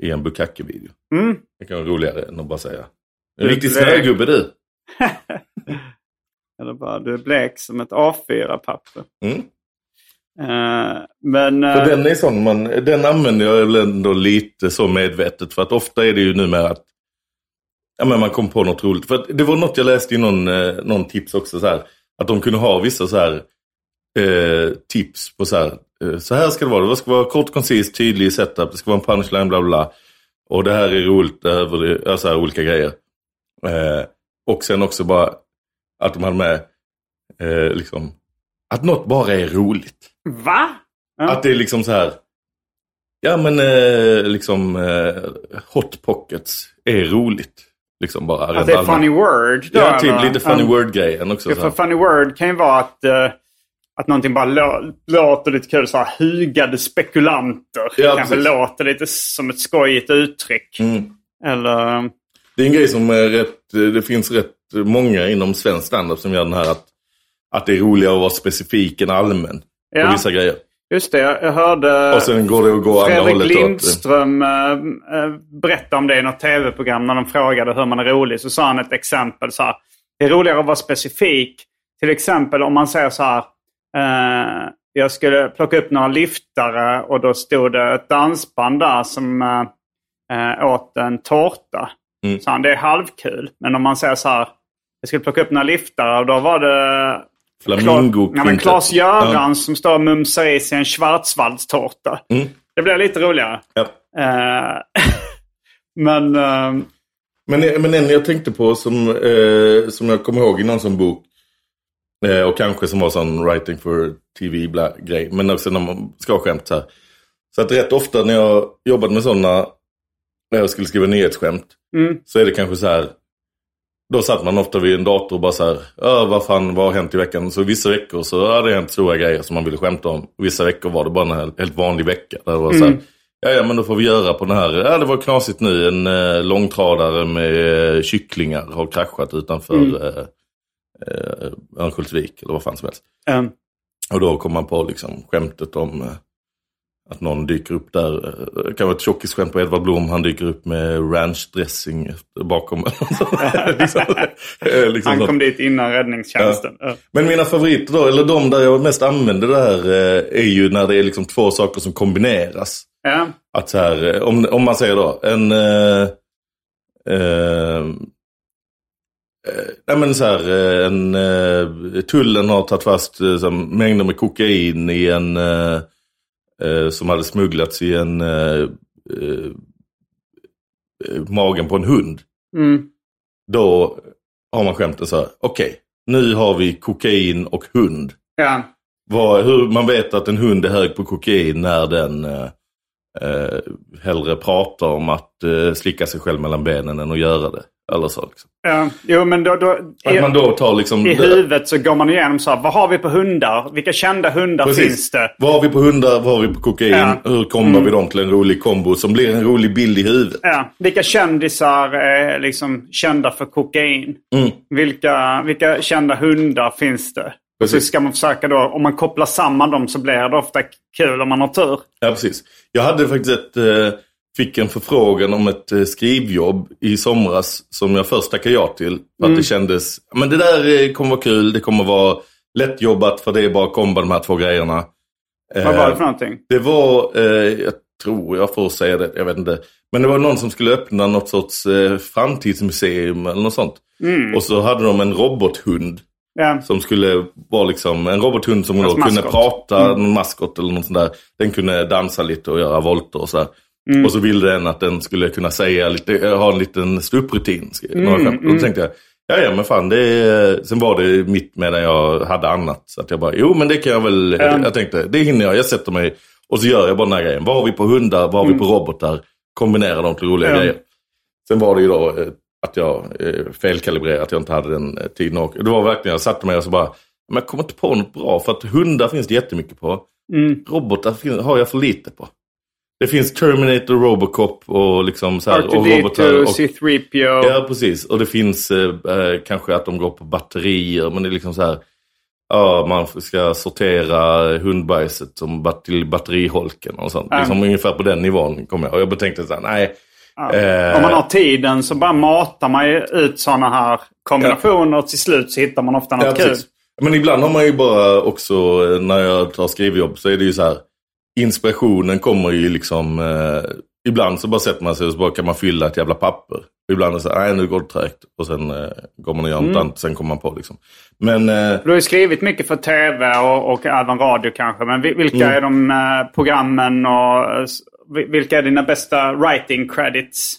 i en Bukake-video. Mm. Det kan vara roligare än att bara säga. En riktig snögubbe du. Eller bara, du är blek som ett A4-papper. Mm. Eh, men... För den är sån man, den använder jag väl ändå lite så medvetet. För att ofta är det ju numera att ja, men man kom på något roligt. För det var något jag läste i någon, eh, någon tips också. Så här, att de kunde ha vissa så här eh, tips på så här. Eh, så här ska det vara. Det ska vara kort, koncist, tydlig setup. Det ska vara en punchline, bla bla. Och det här är roligt över det, ja, så här olika grejer. Eh, och sen också bara att de hade med eh, liksom att något bara är roligt. Va? Ja. Att det är liksom så här. Ja men eh, liksom eh, Hot Pockets är roligt. Liksom bara Att det är funny word? då, Ja, typ lite funny Ja. word-grejen också. För funny word kan ju vara att, eh, att någonting bara lå- låter lite kul. Så här, hugade spekulanter. Ja, Kanske precis. låter lite som ett skojigt uttryck. Mm. Eller... Det är en grej som är rätt, det finns rätt många inom svensk standup som gör den här att, att det är roligare att vara specifik än allmän. På Ja. vissa grejer. Just det, jag hörde Och sen går det att gå Fredrik hållet. då, att- Lindström äh, berätta om det i något tv-program när de frågade hur man är rolig. Så sa han ett exempel så här. Det är roligare att vara specifik. Till exempel om man säger så här. Eh, jag skulle plocka upp några liftare och då stod det ett dansband där som eh, eh, åt en tårta. Mm. Så han, det är halvkul. Men om man säger så här. Jag skulle plocka upp några liftare och då var det Flamingo ja, men Claes. Göran som står och mumsar i sig en schwarzwaldstårta. Mm. Det blir lite roligare. Ja. Eh, men eh, Men, men en jag tänkte på som, eh, som jag kommer ihåg i någon sån bok. Eh, och kanske som var sån writing for TV bla, grej. Men också när man ska skämt så här. Så att rätt ofta när jag jobbade med sådana. När jag skulle skriva nyhetsskämt. Mm. Så är det kanske så här. Då satt man ofta vid en dator och bara så här. Vad fan, vad har hänt i veckan? Så vissa veckor så har det hänt stora grejer som man ville skämta om. Vissa veckor var det bara en helt- vanlig vecka. Där det var så här. Ja, ja, men då får vi göra på den här. Ja, det var knasigt nu. En eh, långtradare med eh, kycklingar har kraschat utanför Mm. eh, eh, Örnsköldsvik eller vad fan som helst. eh, Och då kom man på liksom skämtet om eh, att någon dyker upp där. Det kan vara ett tjockisskämt på Edvard Blom. Han dyker upp med ranchdressing bakom. liksom, eh, liksom han kom dit innan räddningstjänsten. Ja. Men mina favoriter då, eller de där jag mest använder det här, eh, är ju när det är liksom två saker som kombineras. Ja. Att så här, eh, om, om man säger då, en... Eh, eh, nej men så här, eh, en, eh, tullen har tagit fast eh, här, mängder med kokain i en... Eh, eh, som hade smugglats i en... Eh, eh, eh, magen på en hund. Mm. Då har man skämten så här, okej, nu har vi kokain och hund. Ja. Vad, hur man vet att en hund är hög på kokain när den eh, eh, hellre pratar om att eh, slicka sig själv mellan benen än att göra det. Eller så. Liksom. ja. Jo, men då... då Att man i, då tar liksom... I huvudet så går man igenom så här. Vad har vi på hundar? Vilka kända hundar Precis. finns det? Vad har vi på hundar? Vad har vi på kokain? Ja. Mm. Hur kombar vi dem till en rolig kombo som blir en rolig bild i huvudet? Ja. Vilka kändisar är liksom kända för kokain? Mm. Vilka, vilka kända hundar finns det? Och så Precis. ska man försöka då, om man kopplar samman dem så blir det ofta kul om man har tur. Ja, precis. Jag hade faktiskt ett, eh, fick en förfrågan om ett eh, skrivjobb i somras som jag först tackade ja till. För Mm. att det kändes, men det där eh, kommer vara kul, det kommer vara lättjobbat för det är bara att komba de här två grejerna. Vad var det Eh, för någonting? Det var, jag tror jag får säga det, jag vet inte. Men det var någon som skulle öppna något sorts framtidsmuseum eller något sånt. Mm. Och så hade de en robothund. Ja. Som skulle vara liksom en robothund som kunde prata, Mm. en maskot eller något sånt där. Den kunde dansa lite och göra volter och sådär. Mm. Och så ville den att den skulle kunna säga lite, ha en liten ståupprutin. Mm. Och mm. då tänkte jag, ja ja men fan det är... Sen var det mitt medan jag hade annat. Så att jag bara, jo men det kan jag väl. Mm. Jag tänkte, det hinner jag. Jag sätter mig och så gör jag bara den här grejen. Vad har vi på hundar? Vad har vi på robotar? Kombinerar dem till roliga Mm. grejer. Sen var det ju då eh, att jag eh, felkalibrerade, att jag inte hade den eh, tiden. Och det var verkligen, jag satte mig och så bara, men jag kommer inte på något bra. För att hundar finns det jättemycket på. Mm. Robotar har jag för lite på. Det finns Terminator, Robocop och liksom så här, och robotar. R2D2, Och, C3PO. ja, precis. Och det finns eh, eh, kanske att de går på batterier. Men det är liksom så här. ja, man ska sortera hundbajset som bat- till batteriholken och sånt. Ja. Liksom ungefär på den nivån kom jag. Och jag tänkte så här, nej. Ja. Eh, Om man har tiden så bara matar man ju ut sådana här kombinationer och till slut så hittar man ofta något Ja, kul. Men ibland har man ju bara också, eh, när jag tar skrivjobb, så är det ju så här. Inspirationen kommer ju liksom, eh, ibland så bara sätter man sig och så bara kan man fylla ett jävla papper. Ibland är det så nej nu går det trögt. Och sen eh, går man och gör något Mm. annat, sen kommer man på liksom. Men eh, Du har ju skrivit mycket för tv och, och även radio kanske. Men vi- vilka Mm. är de eh, programmen och eh, vilka är dina bästa writing credits?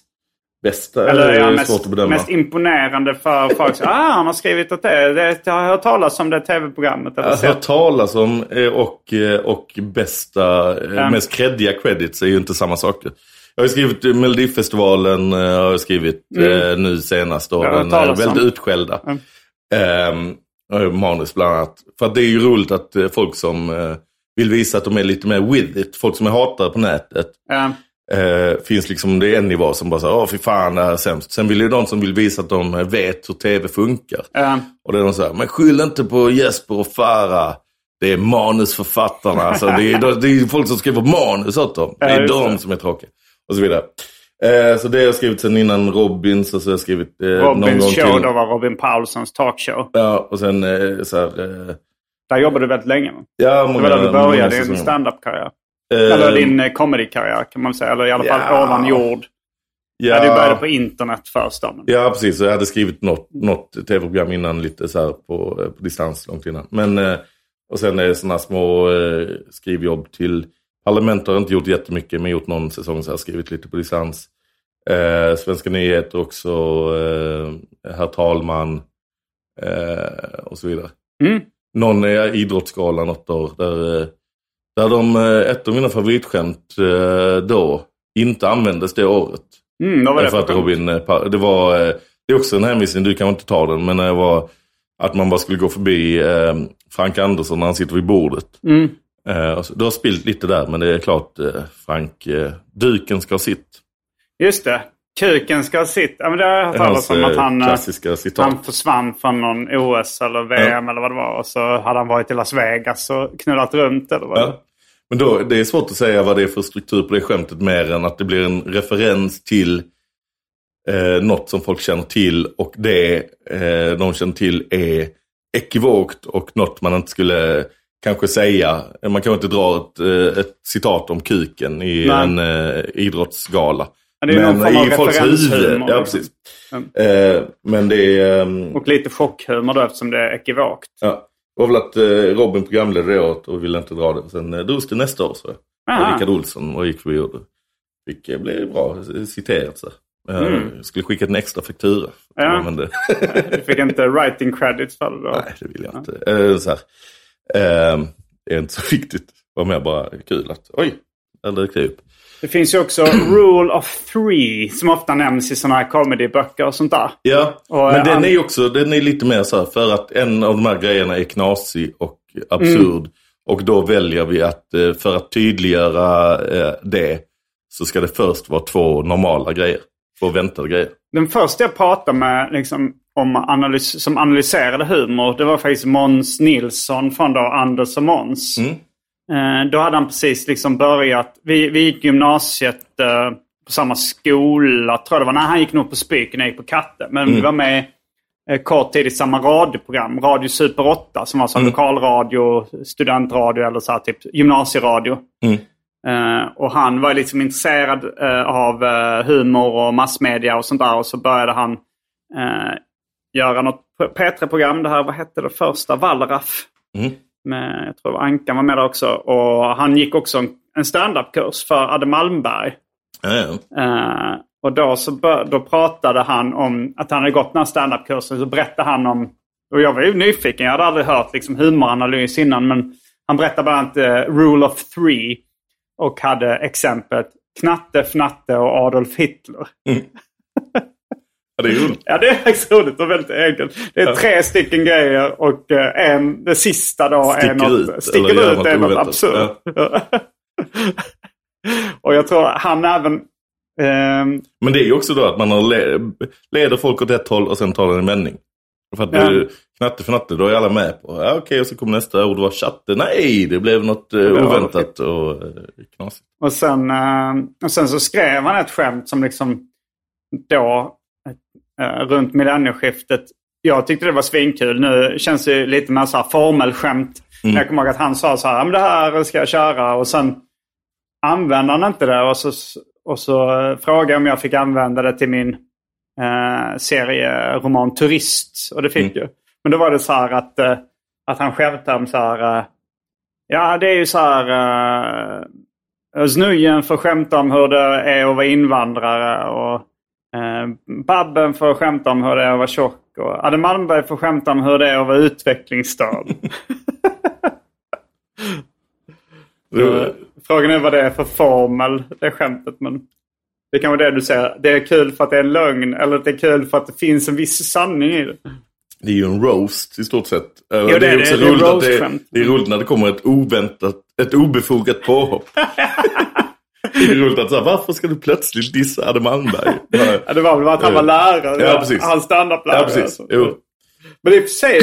Bästa Eller är ja, svårt mest, att bedöma. mest imponerande för folk? Ah, han har skrivit åt det. det. Jag har hört talas om det tv-programmet. Jag har hört talas om eh, och, eh, och bästa, Ja. mest creddiga credits är ju inte samma saker. Jag har skrivit Melodifestivalen, har jag skrivit eh, nu senast. Då, Mm. Den är talas om. väldigt utskälda. Mm. Ehm, och manus bland annat. För att det är ju roligt att folk som vill visa att de är lite mer with it, folk som är hatare på nätet. Ja. Eh, finns liksom, det en nivå som bara säger åh fy fan det här är sämst. Sen vill ju de som vill visa att de vet hur tv funkar. Ja. Och det är de så här, men skyll inte på Jesper och Farah. Det är manusförfattarna. Alltså, det, är, det är folk som skriver manus åt dem. Det Ja, är just de det. som är tråkiga. Och så vidare. Eh, så det har jag skrivit sen innan Robins och så har jag skrivit eh, Robins show, till. då var Robin Paulssons talkshow. Ja, och sen eh, så här, eh, Där jobbade du väldigt länge. ja, Det många, var där du började din standup-karriär. Eh, Eller din eh, comedy-karriär kan man säga. Eller i alla fall Ja. ovan jord. ja. Du började på internet först men- Ja, precis. Jag hade skrivit något, något tv-program innan lite så på, eh, på distans långt innan. Men, eh, och sen sådana små eh, skrivjobb till Parlamentet har jag inte gjort jättemycket, men gjort någon säsong så här, skrivit lite på distans. Eh, Svenska nyheter också, eh, Herr talman eh, och så vidare. Mm. Någon är Idrottsgalan något år där, eh, där de, eh, ett av mina favoritskämt eh, då inte användes det året. Mm, då var det För att för Robin, eh, det var, det är också en hänvisning, du kan inte ta den, men det var att man bara skulle gå förbi Frank Andersson när han sitter vid bordet. Mm. Du har spilt lite där, men det är klart Frank, duken ska ha sitt. Just det. Kuken ska ha sitt. Ja, men det har jag hört talas om. Att eh, han, eh, klassiska citat. han försvann från någon OS eller VM eller vad det var. Och så hade han varit i Las Vegas och knullat runt. Eller vad. Ja. Men då, det är svårt att säga vad det är för struktur på det skämtet mer än att det blir en referens till eh, något som folk känner till och det eh, de känner till är ekivokt och något man inte skulle kanske säga. Man kan inte dra ett, eh, ett citat om kuken i Nej. en eh, idrottsgala. Ja, det är av i folks huvud. Ja, liksom. precis. Eh, men det är... ehm, Och lite chockhumor då eftersom det är ekivokt. Ja. Det var väl att eh, Robin programledde det året och ville inte dra det. Sen eh, drogs det nästa år. Så. Rickard Olsson och gick förbi och fick, eh, blev bra citerat. Så. Mm. Skulle skicka en extra faktura. Ja. Men Du fick inte writing credits för det då. nej, det vill jag inte. Eh, så här. Det är inte så viktigt. Det var mer bara kul att oj, där dök det upp. Det finns ju också Rule of Three som ofta nämns i sådana här comedyböcker och sånt där. Ja, Och, men eh, den är ju också den är lite mer så här för att en av de här grejerna är knasig och absurd. Mm. Och då väljer vi att eh, för att tydliggöra eh, det så ska det först vara två normala grejer. Två väntade grejer. Den första jag pratade med liksom, om analys som analyserade humor, det var faktiskt Måns Nilsson från då Anders och Måns. Mm. Eh, då hade han precis liksom börjat, vi, vi gick gymnasiet eh, på samma skola, tror jag det var. Nej, han gick nog på Spyken, jag gick på Katte. Men Mm. vi var med eh, kort tid i samma radioprogram, Radio Super 8, som var som Mm. lokalradio, studentradio eller så här, typ gymnasieradio. Mm. Eh, och han var liksom intresserad eh, av eh, humor och massmedia och sånt där. Och så började han eh, göra något P3-program. Det här, vad hette det första? Wallraff. Mm. Med, jag tror Ankan var med där också. Och han gick också en, en standup-kurs för Adde Malmberg. Ja. Eh, och då, så bör, då pratade han om att han hade gått den här standup-kursen. Så berättade han om, och jag var ju nyfiken, jag hade aldrig hört liksom, humoranalys innan. Men han berättade bland annat eh, Rule of Three. Och hade exemplet Knatte, Fnatte och Adolf Hitler. Ja, det är roligt. Ja, det är faktiskt roligt och väldigt enkelt. Det är Ja. tre stycken grejer och eh, en, det sista då är Sticker något, ut, sticker ut något är något oväntat. absurt. och jag tror han även... ehm, Men det är ju också då att man har le- leder folk åt ett håll och sen tar den en vändning. För att Ja. du, knatte för natte, då är alla med på. Ja, Okej, och så kom nästa ord, var chatte. Nej, det blev något eh, oväntat och eh, knasigt. Och sen, eh, och sen så skrev han ett skämt som liksom då, eh, runt millennieskiftet, jag tyckte det var svinkul. Nu känns det lite mer så här formelskämt. Jag kommer ihåg att han sa så här, "Ja, men det här ska jag köra. Och sen använde han inte det. Och så, och så eh, frågade jag om jag fick använda det till min eh, serieroman Turist. Och det fick jag. Men då var det så här att, eh, att han skämtade om så här, eh, ja det är ju så här, eh, Snujen får skämta om hur det är att vara invandrare. Och eh, Babben får skämta om hur det är att vara tjock. Och Adde Malmberg får skämta om hur det är att vara utvecklingsstörd. Eh, Frågan är vad det är för formel, det skämtet. Men det kan vara det du säger. Det är kul för att det är en lögn. Eller det är kul för att det finns en viss sanning i det. Det är ju en roast i stort sett. Jo, det är det. Det är roligt det, det är roligt när det kommer ett oväntat, ett obefogat påhopp. det är roligt att säga, varför ska du plötsligt dissa Adde Malmberg? Ja, det var väl att han var lärare. Ja, precis. Han standuplärare. Ja, precis. Jo. Men i och för sig,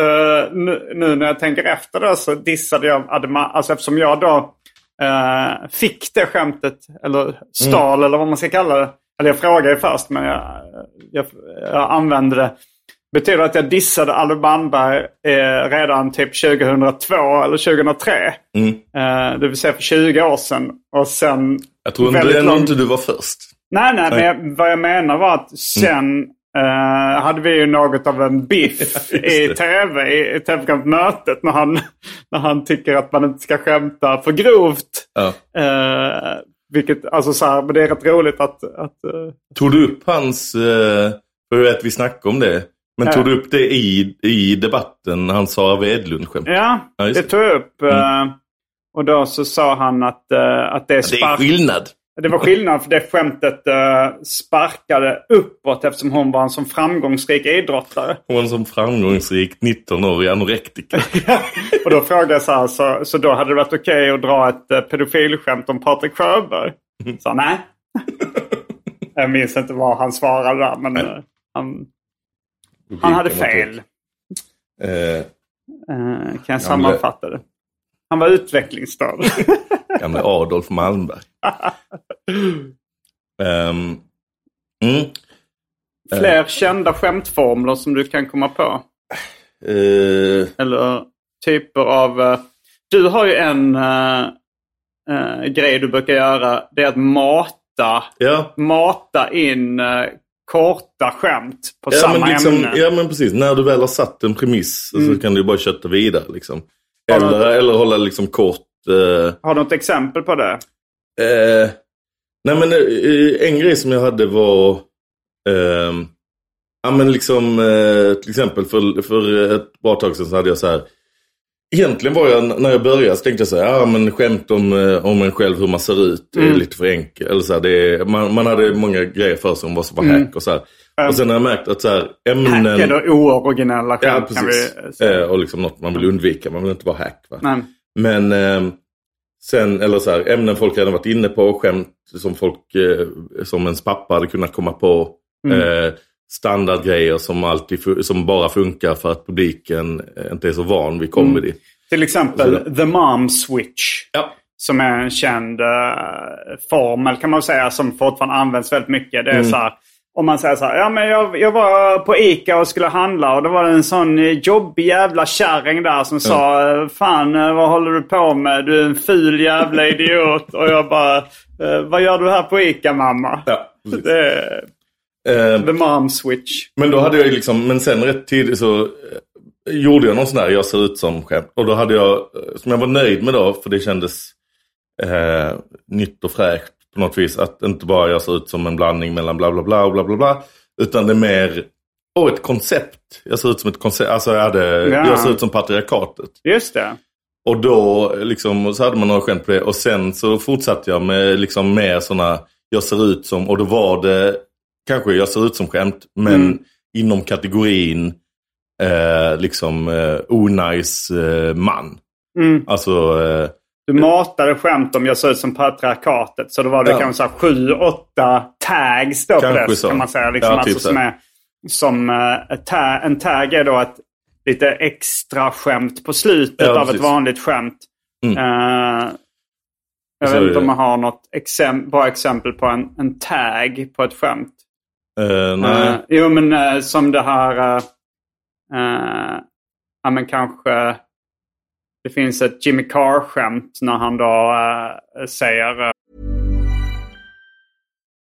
eh, nu, nu när jag tänker efter det så dissade jag Adema, alltså eftersom jag då eh, fick det skämtet, eller stal Mm. eller vad man ska kalla det. Eller jag frågade först men jag, jag, jag använde det. Betyder det att jag dissade Albert Bandberg eh, redan typ 2002 eller 2003. Mm. Eh, det vill säga för 20 år sedan. Och sen... Jag tror ändå lång- inte du var först. Nej, nej, Nej. men jag, vad jag menar var att sen eh, hade vi ju något av en biff i tv, i, i tv-mötet när han, när han tycker att man inte ska skämta för grovt. Ja. Eh, vilket, alltså så här, men det är rätt roligt att... att eh, Tog du upp hans, eh, för jag vet vi snackade om det. Men Ja. tog du upp det i, i debatten, han Sara Wedlund-skämt? ja, Ja, just det tog jag upp. eh, Och då så sa han att, eh, att det är Det är spark... skillnad. Det var skillnad för det skämtet eh, sparkade uppåt eftersom hon var en så framgångsrik idrottare. Hon som framgångsrik 19-årig anorektiker. Och då frågade jag så här, så, så då hade det varit okej att dra ett pedofilskämt om Patrik Sjöberg? Så nej. jag minns inte vad han svarade där, men han, han hade fel. Eh, Eh, kan jag sammanfatta det. Han var utvecklingsstörd. gamle Adolf Malmberg. Ehm, mm, Fler kända skämtformler som du kan komma på? eh, Eller typer av... eh, du har ju en grej du brukar göra. Det är att mata, ja, mata in korta skämt på ja, samma men liksom, ämne. ja men precis. När du väl har satt en premiss så kan du bara kötta vidare. Liksom. Eller, eller hålla liksom kort. Eh, Har du något exempel på det? Eh, nej men eh, en grej som jag hade var ehm, Ja men liksom eh, till exempel för, för ett bra tag sedan så hade jag så här Egentligen var jag, när jag började så tänkte jag så här, ja men skämt om, eh, om en själv hur man ser ut är Mm. lite för enkelt. Eller så här, det är, man, man hade många grejer för sig om vad som var hack och så här. Och sen har jag märkt att så här, ämnen... Hack då ooriginella Ja skämt kan vi precis. Eh, och liksom något man vill undvika, man vill inte vara hack. Va? Nej. Men eh, sen, eller så här, ämnen folk redan varit inne på, skämt som folk, eh, som ens pappa hade kunnat komma på. Eh, standardgrejer som, alltid, som bara funkar för att publiken eh, inte är så van vid comedy. Till exempel The Mom Switch. Ja. Som är en känd uh, formel kan man säga som fortfarande används väldigt mycket. Det är så här, om man säger så här, ja men jag, jag var på Ica och skulle handla och då var det en sån eh, jobbig jävla kärring där som sa eh, Fan vad håller du på med? Du är en ful jävla idiot. och jag bara, vad gör du här på Ica mamma? Ja. Det The Mom Switch. Men då hade jag liksom, men sen rätt tidigt så eh, gjorde jag någon sån här jag ser ut som skämt. Och då hade jag, eh, som jag var nöjd med då, för det kändes eh, nytt och fräscht på något vis. Att inte bara jag ser ut som en blandning mellan bla bla bla och bla bla bla. Utan det är mer, och ett koncept. Jag ser ut som ett koncept, alltså jag, hade, Ja. jag ser ut som patriarkatet. Just det. Och då liksom, så hade man några skämt på det. Och sen så fortsatte jag med liksom mer sådana, jag ser ut som, och då var det kanske jag ser ut som skämt, men Mm. inom kategorin eh, liksom eh, onajs eh, man. Mm. Alltså, eh, Du matade skämt om jag såg ut som patriarkatet. Så då var det Ja. kanske sju, åtta tags då på Kanske det. så. Kan man säga. Liksom, Ja, alltså, typ som är som ta- en tag är då ett lite extra skämt på slutet Ja, av precis. ett vanligt skämt. Mm. Eh, jag vet inte om man har något exem- bra exempel på en, en tag på ett skämt. Eh, nej. Uh, jo, men uh, som det här... ja, men kanske... Det finns ett Jimmy Carr-skämt när han då säger...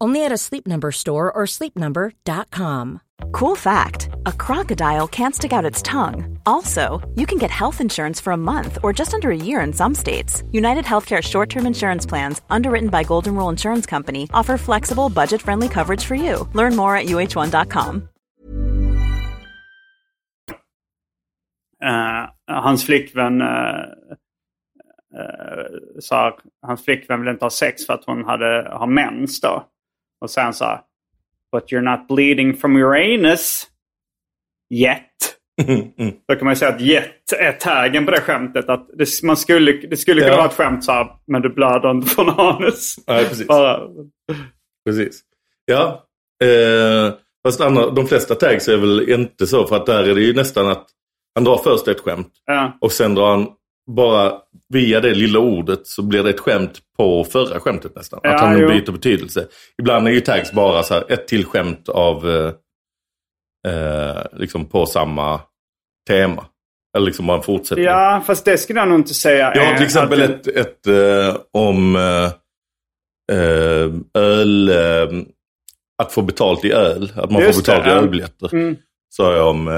Only at a Sleep Number store or sleepnumber.com. Cool fact a crocodile can't stick out its tongue. Also, you can get health insurance for a month or just under a year in some states. United Healthcare short term insurance plans, underwritten by Golden Rule Insurance Company, offer flexible, budget friendly coverage for you. Learn more at uh1.com. eh, hans flickvän... Uh, sa hans flickvän ville inte ha sex för att hon hade, har mens då. Och sen sa But you're not bleeding from your anus yet. Då kan man säga att yet är taggen på det skämtet. Att det, man skulle, det skulle kunna Ja. vara ett skämt så här, men du blöder inte från anus. Nej, precis. Bara, Precis. Ja. Eh, fast andra, de flesta tags är väl inte så. För att där är det ju nästan att han drar först ett skämt. ja. Och sen drar han bara via det lilla ordet så blir det ett skämt på förra skämtet nästan. Ja, att han jo. byter betydelse. Ibland är ju tags bara så här ett till skämt av eh, eh, liksom på samma tema. Eller liksom bara en fortsättning. ja, fast det skulle jag nog inte säga. Jag har till exempel att- ett, ett eh, om eh, eh, öl... Eh, att få betalt i öl. Att man Just får betalt det, i ölbiljetter. Mm. Så jag om...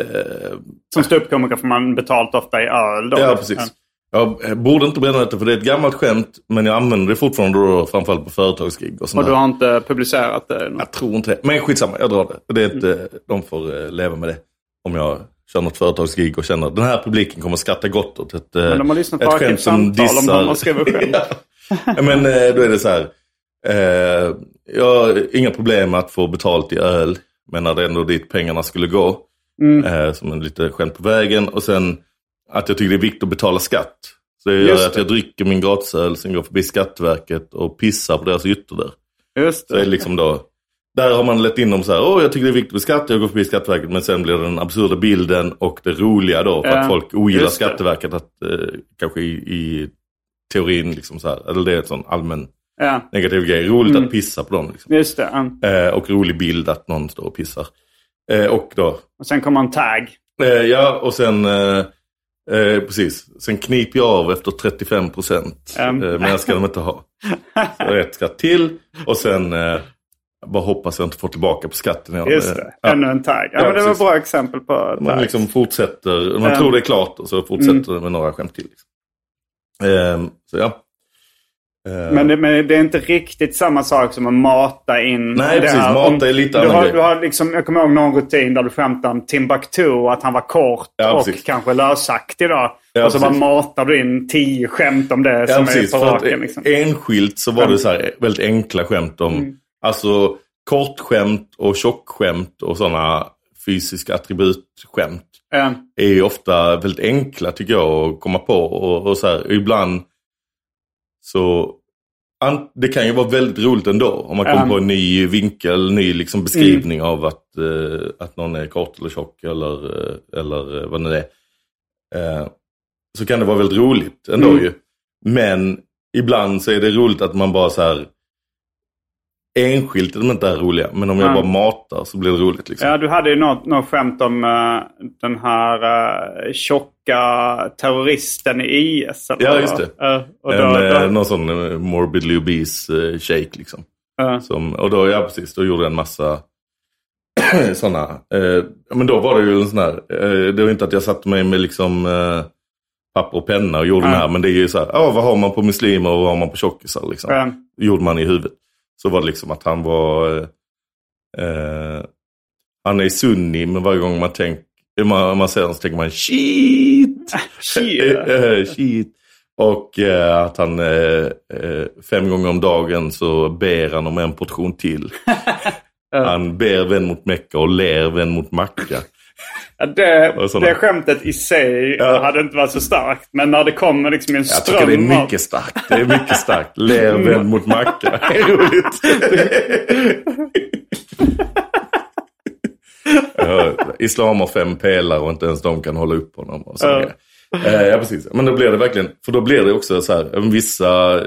Eh, eh, Som ståuppkomiker får man betalt ofta i öl. Då. ja, precis. Jag eh, borde inte bränna detta för det är ett gammalt skämt. Men jag använder det fortfarande då, framförallt på företagsgig och Och du har inte publicerat det? Jag tror inte det. Men skitsamma, jag drar det. det är inte, De får eh, leva med det. Om jag kör något företagsgig och känner att den här publiken kommer skratta gott åt ett, eh, Men de har lyssnat ett skämt som om dissar... de har skrivit skämt. ja, men eh, då är det så här. Eh, jag har inga problem med att få betalt i öl. Men när det är ändå dit pengarna skulle gå. Mm. Eh, som en lite skämt på vägen. Och sen att jag tycker det är viktigt att betala skatt. Så det gör Just att det. jag dricker min gratisöl, sen går förbi Skatteverket och pissar på deras ytterdörr. Just Så är det det. liksom då, där har man lett in dem så här, åh jag tycker det är viktigt med skatt, jag går förbi Skatteverket. Men sen blir det den absurda bilden och det roliga då, för Ja, att folk ogillar det. Skatteverket. Att, eh, kanske i, i teorin, liksom så här, eller det är en sån allmän Ja, negativ grej. Roligt Mm. att pissa på dem. Liksom. just det. ja. Eh, och rolig bild att någon står och pissar. Eh, och då, Och sen kommer en tag. eh, ja och sen, eh, eh, precis, sen kniper jag av efter 35 procent. Eh, men jag ska de inte ha. Så ett skratt till och sen eh, bara hoppas jag inte får tillbaka på skatten. Just det. ja. Ännu en tag. Ja, Ja, men det var precis. bra exempel på Man tag. liksom fortsätter, man Ja. tror det är klart och så fortsätter Mm. det med några skämt till. Liksom. Ehm, så ja. Eh, Men det, men det är inte riktigt samma sak som att mata in Nej, det precis. här. Mata Om- är lite du har, du har liksom, Jag kommer ihåg någon rutin där du skämtade om Timbuktu och att han var kort Ja, och precis. kanske lösaktig då. Ja, och så bara precis. matar du in tio skämt om det Ja, som precis. är på raken. Liksom. enskilt så var det så här väldigt enkla skämt om, Mm. alltså kortskämt och tjockskämt och sådana fysiska attributskämt Eh, är ju ofta väldigt enkla tycker jag att komma på. Och, och så här, ibland så det kan ju vara väldigt roligt ändå om man kommer Ja. på en ny vinkel, ny liksom beskrivning av att, eh, att någon är kort eller tjock eller, eh, eller eh, vad det är. Eh, så kan det vara väldigt roligt ändå Mm. ju. Men ibland så är det roligt att man bara så här enskilt är de inte är roliga. Men om jag Ja. bara matar så blir det roligt. Liksom. Ja, du hade ju något, något skämt om eh, den här uh, tjocka terroristen i IS. Eller Ja, just det. Eh, och då, en, då, eh, någon sån eh, morbidly obese eh, shake liksom. eh, Som, och då, ja precis, då gjorde jag en massa sådana. Eh, men då var det ju en sån här, eh, det var inte att jag satte mig med liksom eh, papper och penna och gjorde Ja. den här. Men det är ju så här, ja vad har man på muslimer och vad har man på tjockisar liksom. eh, gjorde man i huvudet. Så var det liksom att han var, han är sunni men varje gång man tänker, man, man ser honom så tänker man shit. shit. Eh, shit. Och eh, att han eh, eh, fem gånger om dagen så ber han om en portion till. Han ber vän mot Mecka och ler vän mot Macka. Ja, det, det skämtet i sig Ja. hade inte varit så starkt. Men när det kommer liksom en Jag ström tycker det är mycket starkt. Det är mycket starkt. Ler vän mot Macka. Det är roligt. Islam har fem pelare och inte ens de kan hålla upp honom. Och så. Ja. Eh, ja, precis. Men då blir det verkligen, för då blir det också så här, vissa eh,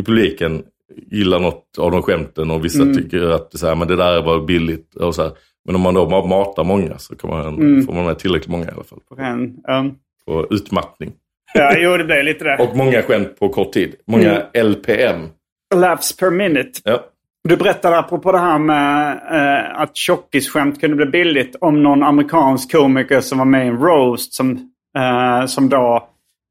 i publiken gillar något av de skämten och vissa Mm. tycker att så här, men det där var billigt. Och så här. Men om man då ma- matar många så kan man, Mm. får man med tillräckligt många i alla fall. På, um, på utmattning. ja, jo, det blir lite det. Och många skämt på kort tid. Många LPM. Laughs per minute. Ja. Du berättade apropå det här med eh, att tjockisskämt kunde bli billigt om någon amerikansk komiker som var med i en roast som, eh, som då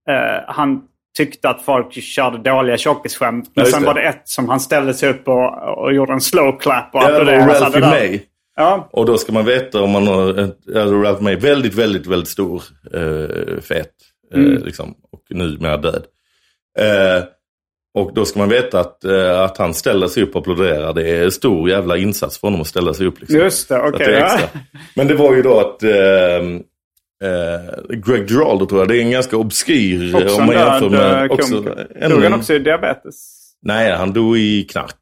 eh, han tyckte att folk körde dåliga tjockisskämt. Men Ja, sen det. var det ett som han ställde sig upp och, och gjorde en slow clap och det var applåderade. Ralphie May. Ja, Och då ska man veta om man har alltså Ralph May, väldigt, väldigt, väldigt stor, eh, fet, eh, Mm. liksom, och numera död. Eh, och då ska man veta att, eh, att han ställer sig upp och applåderar. Det är en stor jävla insats för honom att ställa sig upp. Liksom. just det. Okej. är ja. Men det var ju då att eh, eh, Greg Giraldo tror jag, det är en ganska obskyr Också om man jämför med... eh, Också, en- Dog han också i diabetes? Nej, han dog i knark.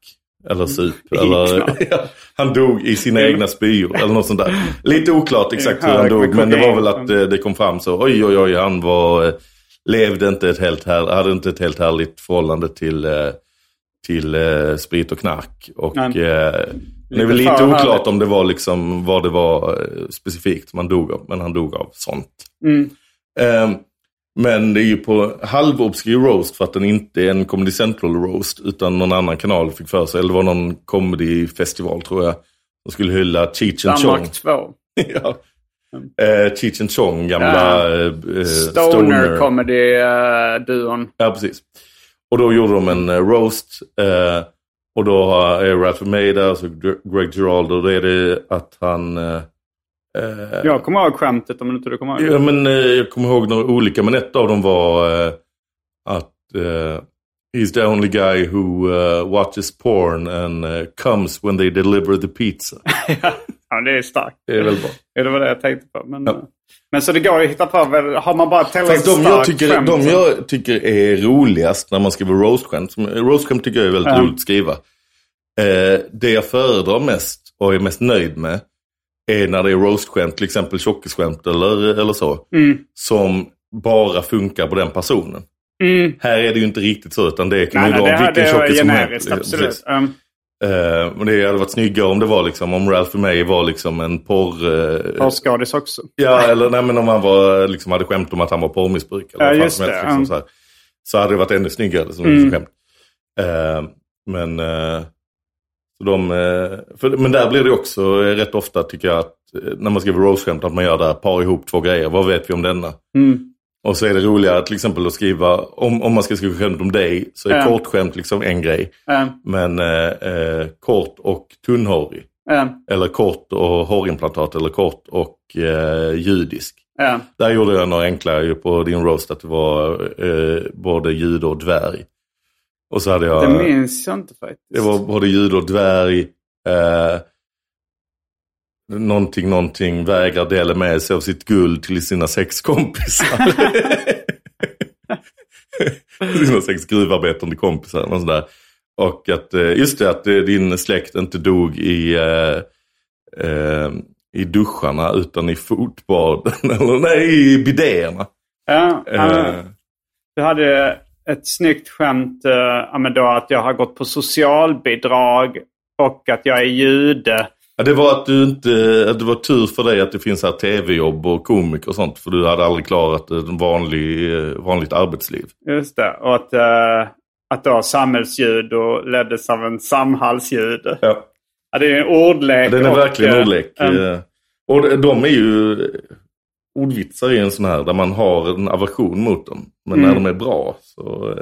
Eller sup. I eller, han dog i sina egna spyor. Eller något sånt där. Lite oklart exakt hur han dog. Men det var väl att eh, det kom fram så. Oj, oj, oj. Han var, eh, levde inte ett helt här, hade inte ett helt härligt förhållande till, eh, till eh, sprit och knark. Och Nej. eh, det är väl lite oklart härligt. om det var liksom vad det var eh, specifikt man dog av. Men han dog av sånt. Mm. Ehm, men det är ju på halvobskyr roast för att den inte är en Comedy Central roast utan någon annan kanal fick för sig. Eller det var någon comedyfestival tror jag. De skulle hylla Cheech and Chong. Danmark 2. ja. Eh, Cheech and Chong, gamla Ja. eh, eh, Stoner comedy-duon. Ja, precis. Och då gjorde de en eh, roast. Eh, och då har är Ralph May där, alltså Gre- Greg Giraldo. Då är det att han... Eh, eh, Jag kommer ihåg skämtet om inte du kommer ihåg Ja, men eh, jag kommer ihåg några olika, men ett av dem var eh, att eh, he's the only guy who eh, watches porn and eh, comes when they deliver the pizza. Ja, det är starkt. Det är väl bra. Ja, det var det jag tänkte på. Men, Ja. men så det går att hitta på. Har man bara tillräckligt Fast de jag, starkt tycker, skämt de jag tycker är roligast när man skriver roastskämt. Roastskämt tycker jag är väldigt Ja. roligt att skriva. Eh, det jag föredrar mest och är mest nöjd med är när det är roastskämt, till exempel tjockisskämt eller, eller så. Mm. Som bara funkar på den personen. Mm. Här är det ju inte riktigt så, utan det kan Nej, ju nej, vara vilken tjockis som helst. Absolut. Um, Eh, men det hade varit snyggare om det var liksom, om Ralph May var liksom en porr... Uh, Porrskådis också. ja, eller nej, men om han var, liksom, hade skämt om att han var porrmissbrukare. Ja, just som helst, det, liksom, ja. så, här. så hade det varit ännu snyggare som Mm. skämt. Eh, men, eh, så de, eh, för, men där blir det också eh, rätt ofta tycker jag att eh, när man skriver roast-skämt att man gör där, par ihop två grejer. Vad vet vi om denna? Mm. Och så är det roligare till exempel att skriva, om, om man ska skriva skämt om dig, så är Ja. kortskämt liksom en grej. Eh, Men eh, eh, kort och tunnhårig. eh, Eller kort och hårimplantat eller kort och eh, judisk. eh. Där gjorde jag några enklare ju på din roast att det var eh, både jude och dvärg. Och så hade jag... Det minns jag inte faktiskt. Det var både jude och dvärg. Eh, någonting, någonting vägrar dela med sig av sitt guld till sina sex kompisar. sina sex gruvarbetande kompisar. Och, sådär. och att, eh, just det, att eh, din släkt inte dog i, eh, eh, i duscharna utan i fotbaden. Eller nej, i bidéerna. Ja, eh, Du hade ett snyggt skämt eh, då att jag har gått på socialbidrag och att jag är jude. Ja, det var att du inte, att det var tur för dig att det finns här tv-jobb och komiker och sånt. För du hade aldrig klarat ett vanlig, eh, vanligt arbetsliv. Just det. Och att, eh, att då samhällsjudo leddes av en samhällsjude. Ja. Ja, det är en ordlek. Den är och, verkligen eh, ordlek. en- Eh, Och de- är ju, ordvitsar är en sån här där man har en aversion mot dem. Men Mm. när de är bra så,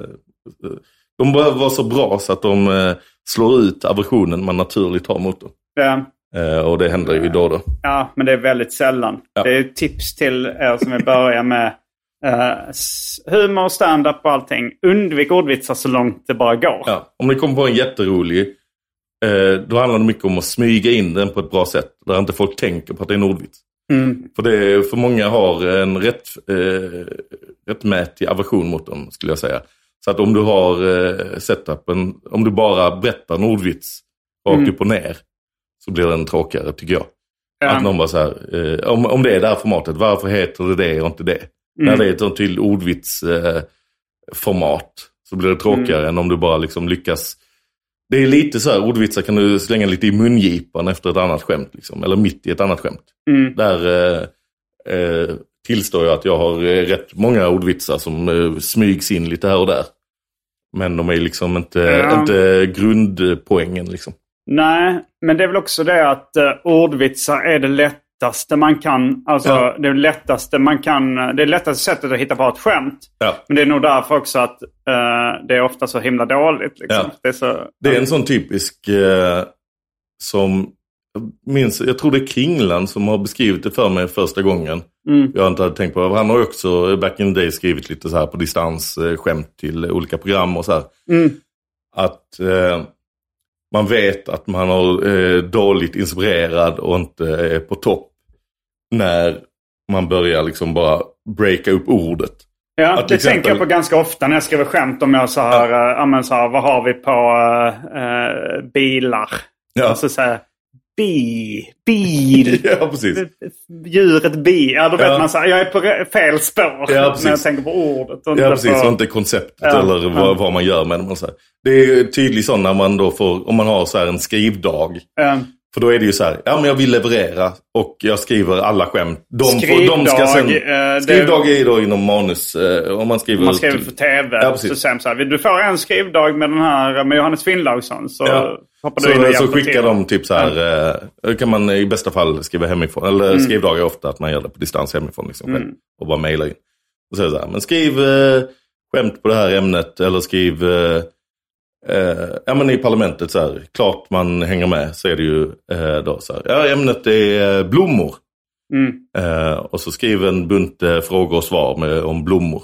de behöver vara så bra så att de slår ut aversionen man naturligt har mot dem. ja, Eh, Och det händer ju då och då. ja, men det är väldigt sällan. Ja. Det är ett tips till er som vill börja med eh, humor, stand-up och allting. Undvik ordvitsar så långt det bara går. Ja, om ni kommer på en jätterolig, eh, då handlar det mycket om att smyga in den på ett bra sätt. Där inte folk tänker på att det är en ordvits. Mm. För, det, för många har en rätt, eh, rättmätig aversion mot dem, skulle jag säga. Så att om du har eh, setupen, om du bara berättar en ordvits rakt Mm. upp och ner, så blir den tråkigare tycker jag. Ja. Att någon bara så här, eh, om, om det är det här formatet, varför heter det det och inte det? När Mm. det är ett sånt tydligt ordvitsformat eh, så blir det tråkigare Mm. än om du bara liksom lyckas. Det är lite så här, ordvitsar kan du slänga lite i mungipan efter ett annat skämt. Liksom, eller mitt i ett annat skämt. Mm. Där eh, eh, tillstår jag att jag har eh, rätt många ordvitsar som eh, smygs in lite här och där. Men de är liksom inte, Ja. inte grundpoängen liksom. Nej, men det är väl också det att uh, ordvitsar är det lättaste man kan. Alltså Ja. det lättaste man kan. Det är lättaste sättet att hitta på ett skämt. Ja. Men det är nog därför också att eh, det är ofta så himla dåligt. Liksom. Ja. Det är så, Det är en sån typisk eh, som, jag minns, jag tror det är Kringlan som har beskrivit det för mig första gången. Mm. Jag har inte hade tänkt på det. Han har också back in the day skrivit lite så här på distans skämt till olika program och så här. Mm. Att eh, man vet att man har eh, dåligt inspirerad och inte är på topp. När man börjar liksom bara breaka upp ordet. Ja, Att det exempel- tänker jag på ganska ofta när jag skriver skämt om jag så här, ja. men så här vad har vi på eh, bilar? Ja. Och så säger bi, bil. ja, precis. Djuret bi. Ja, då vet Ja. man så här, jag är på fel spår. Ja, när jag tänker på ordet. Och Ja, precis. på... Och inte konceptet Ja, eller vad, vad man gör med här. Det är tydligt så när man då får, om man har så en skrivdag. Eh, För då är det ju så här, ja men jag vill leverera och jag skriver alla skämt. De Skrivdag, eh, det- skrivdag är då inom manus, eh, om man skriver... Om man skriver för tv Ja, precis. så säger de så här, du får en skrivdag med den här med Johannes Finnlaugsson. Så Ja. Du in Så, så skickar de typ så här, eh, kan man i bästa fall skriva hemifrån. Eller Mm. skrivdagar är ofta att man gör det på distans hemifrån liksom. Mm. Och bara mejlar in. Och så så här, men skriv eh, skämt på det här ämnet eller skriv eh, eh, ja men i parlamentet så här, klart man hänger med så är det ju eh, då så här, ja ämnet är eh, blommor. Mm. Och så skriv en bunt frågor och svar med, om blommor.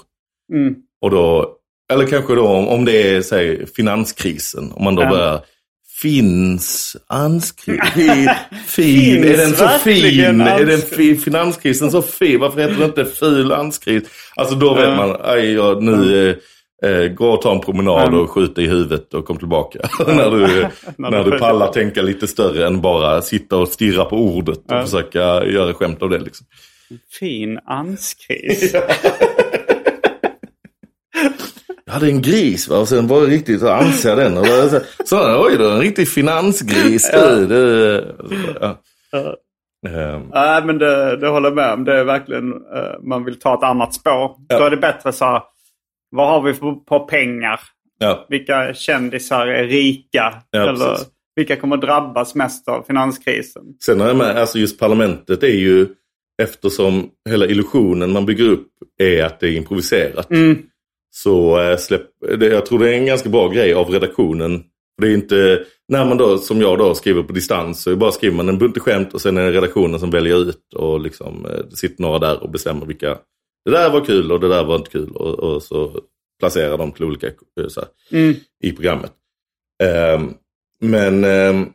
Mm. Och då, eller kanske då om, om det är säg, finanskrisen, om man då Ja. börjar Finns anskri... Fin. Är den så fin? Är den fi, finanskrisen så fin? Varför heter det inte ful anskris? Alltså då vet man, aj, ja, nu eh, eh, gå och ta en promenad och skjut dig i huvudet och kom tillbaka. när du, eh, När du- pallar tänka lite större än bara sitta och stirra på ordet och försöka göra skämt av det. Liksom. Fin anskris. Hade en gris va? och sen var det riktigt så jag den. Och så, så, oj då, en riktig finansgris. du, du. Ja. Ja. Ehm, Nej, men det, det håller jag med om. Det är verkligen, eh, man vill ta ett annat spår. Ja. Då är det bättre så här, vad har vi på, på pengar? ja. Vilka kändisar är rika? Ja, Eller precis. vilka kommer drabbas mest av finanskrisen? Sen är det med, alltså just parlamentet är ju eftersom hela illusionen man bygger upp är att det är improviserat. Mm. Så eh, släpp, jag tror det är en ganska bra grej av redaktionen. Det är inte, när man då som jag då skriver på distans så bara skriver man en bunt skämt och sen är det redaktionen som väljer ut och liksom eh, det sitter några där och bestämmer vilka. Det där var kul och det där var inte kul och, och så placerar de till olika eh, så här, Mm. i programmet. Ehm, men ehm,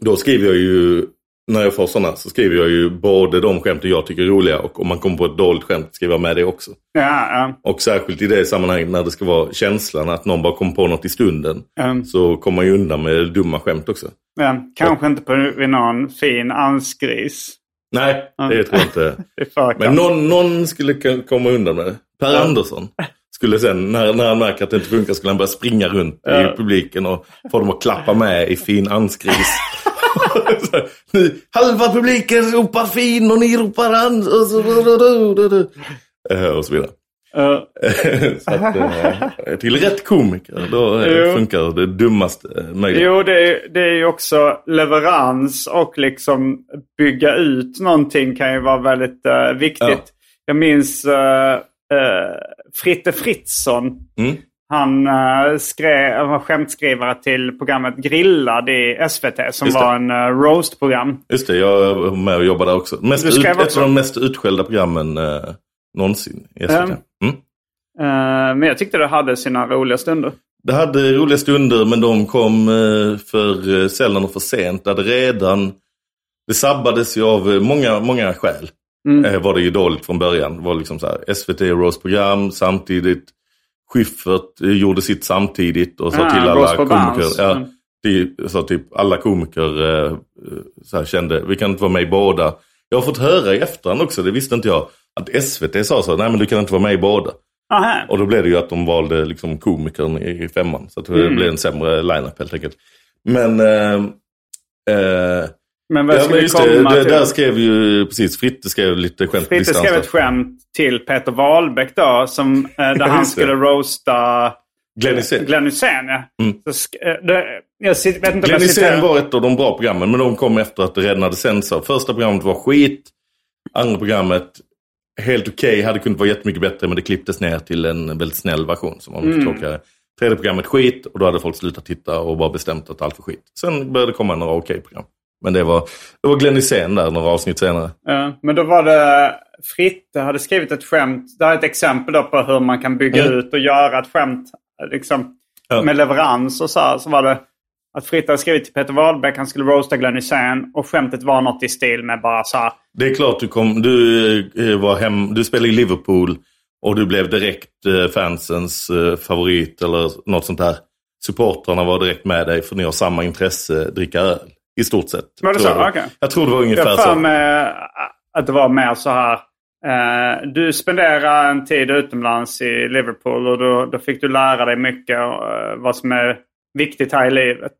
då skriver jag ju, när jag får sådana så skriver jag ju både de skämten jag tycker är roliga och om man kommer på ett dåligt skämt skriver jag med det också. Ja, ja. Och särskilt i det sammanhanget när det ska vara känslan att någon bara kommer på något i stunden. Mm. Så kommer man ju undan med dumma skämt också. ja. Kanske inte på någon fin ansgris. Nej, det tror jag inte. Men någon, någon skulle komma undan med det. Per Andersson skulle sen, när, när han märker att det inte funkar, skulle han börja springa runt Ja. i publiken och få dem att klappa med i fin anskris. Här, halva publiken ropar fin och ni ropar an. Och så, Eh, och så vidare. Ja. så att, eh, till rätt komiker, då eh, Jo. funkar det dummaste eh, möjligt. Jo, det är, det är ju också leverans och liksom bygga ut någonting kan ju vara väldigt eh, viktigt. Ja. Jag minns uh, Fritte Fritzson. Mm. Han uh, skrev, var skämtskrivare till programmet Grillad i SVT som var en uh, roast-program. Just det, jag var med och jobbade också. Mest ut, skrev ett också? av de mest utskällda programmen eh, någonsin i SVT. Mm. Mm. Eh, men jag tyckte det hade sina roliga stunder. Det hade roliga stunder men de kom eh, för eh, sällan och för sent. Det hade redan... Det sabbades ju av eh, många, många skäl. Mm. Eh, var det ju dåligt från början. Det var liksom så här, SVT Rose-program samtidigt. Schyffert eh, gjorde sitt samtidigt och sa Ah, till alla komiker. Ja, så typ alla komiker eh, så här, kände, vi kan inte vara med i båda. Jag har fått höra i efterhand också, det visste inte jag, att SVT sa så, nej men du kan inte vara med i båda. Aha. Och då blev det ju att de valde liksom komikern i femman. Så det Mm. blev en sämre line-up helt enkelt. Men... Eh, eh, Men vad ja, ska men det, komma det, till? där skrev ju precis Fritte skrev lite skämt Fritte skrev ett skämt till Peter Wahlbeck då, som, eh, där han det. skulle roasta Glenn Hysén. Glenn Hysén. Ja. Mm. Så eh, det, jag vet inte Glenn jag Hysén var ett av de bra programmen, men de kom efter att det redan hade sänts. Första programmet var skit. Andra programmet, helt okej, hade kunnat vara jättemycket bättre, men det klipptes ner till en väldigt snäll version som var Mm. tråkigare. Tredje programmet skit och då hade folk slutat titta och bara bestämt att allt var skit. Sen började det komma några okej program. Men det var, det var Glenn Hysén där några avsnitt senare. Ja, men då var det Fritte hade skrivit ett skämt. Det här är ett exempel då på hur man kan bygga Mm. ut och göra ett skämt liksom, Ja. med leverans och så här. Så var det att Fritte hade skrivit till Peter Wahlbeck. Han skulle roasta Glenn Hysén. Och skämtet var något i stil med bara så här. Det är klart du kom, du eh, var hem, du spelade i Liverpool och du blev direkt eh, fansens eh, favorit eller något sånt där. Supportrarna var direkt med dig för ni har samma intresse, dricka öl. I stort sett. Var det tror så? jag Okej. Jag tror det var ungefär Jag så. mig att det var mer så här. Eh, du spenderar en tid utomlands i Liverpool och då, då fick du lära dig mycket eh, vad som är viktigt här i livet.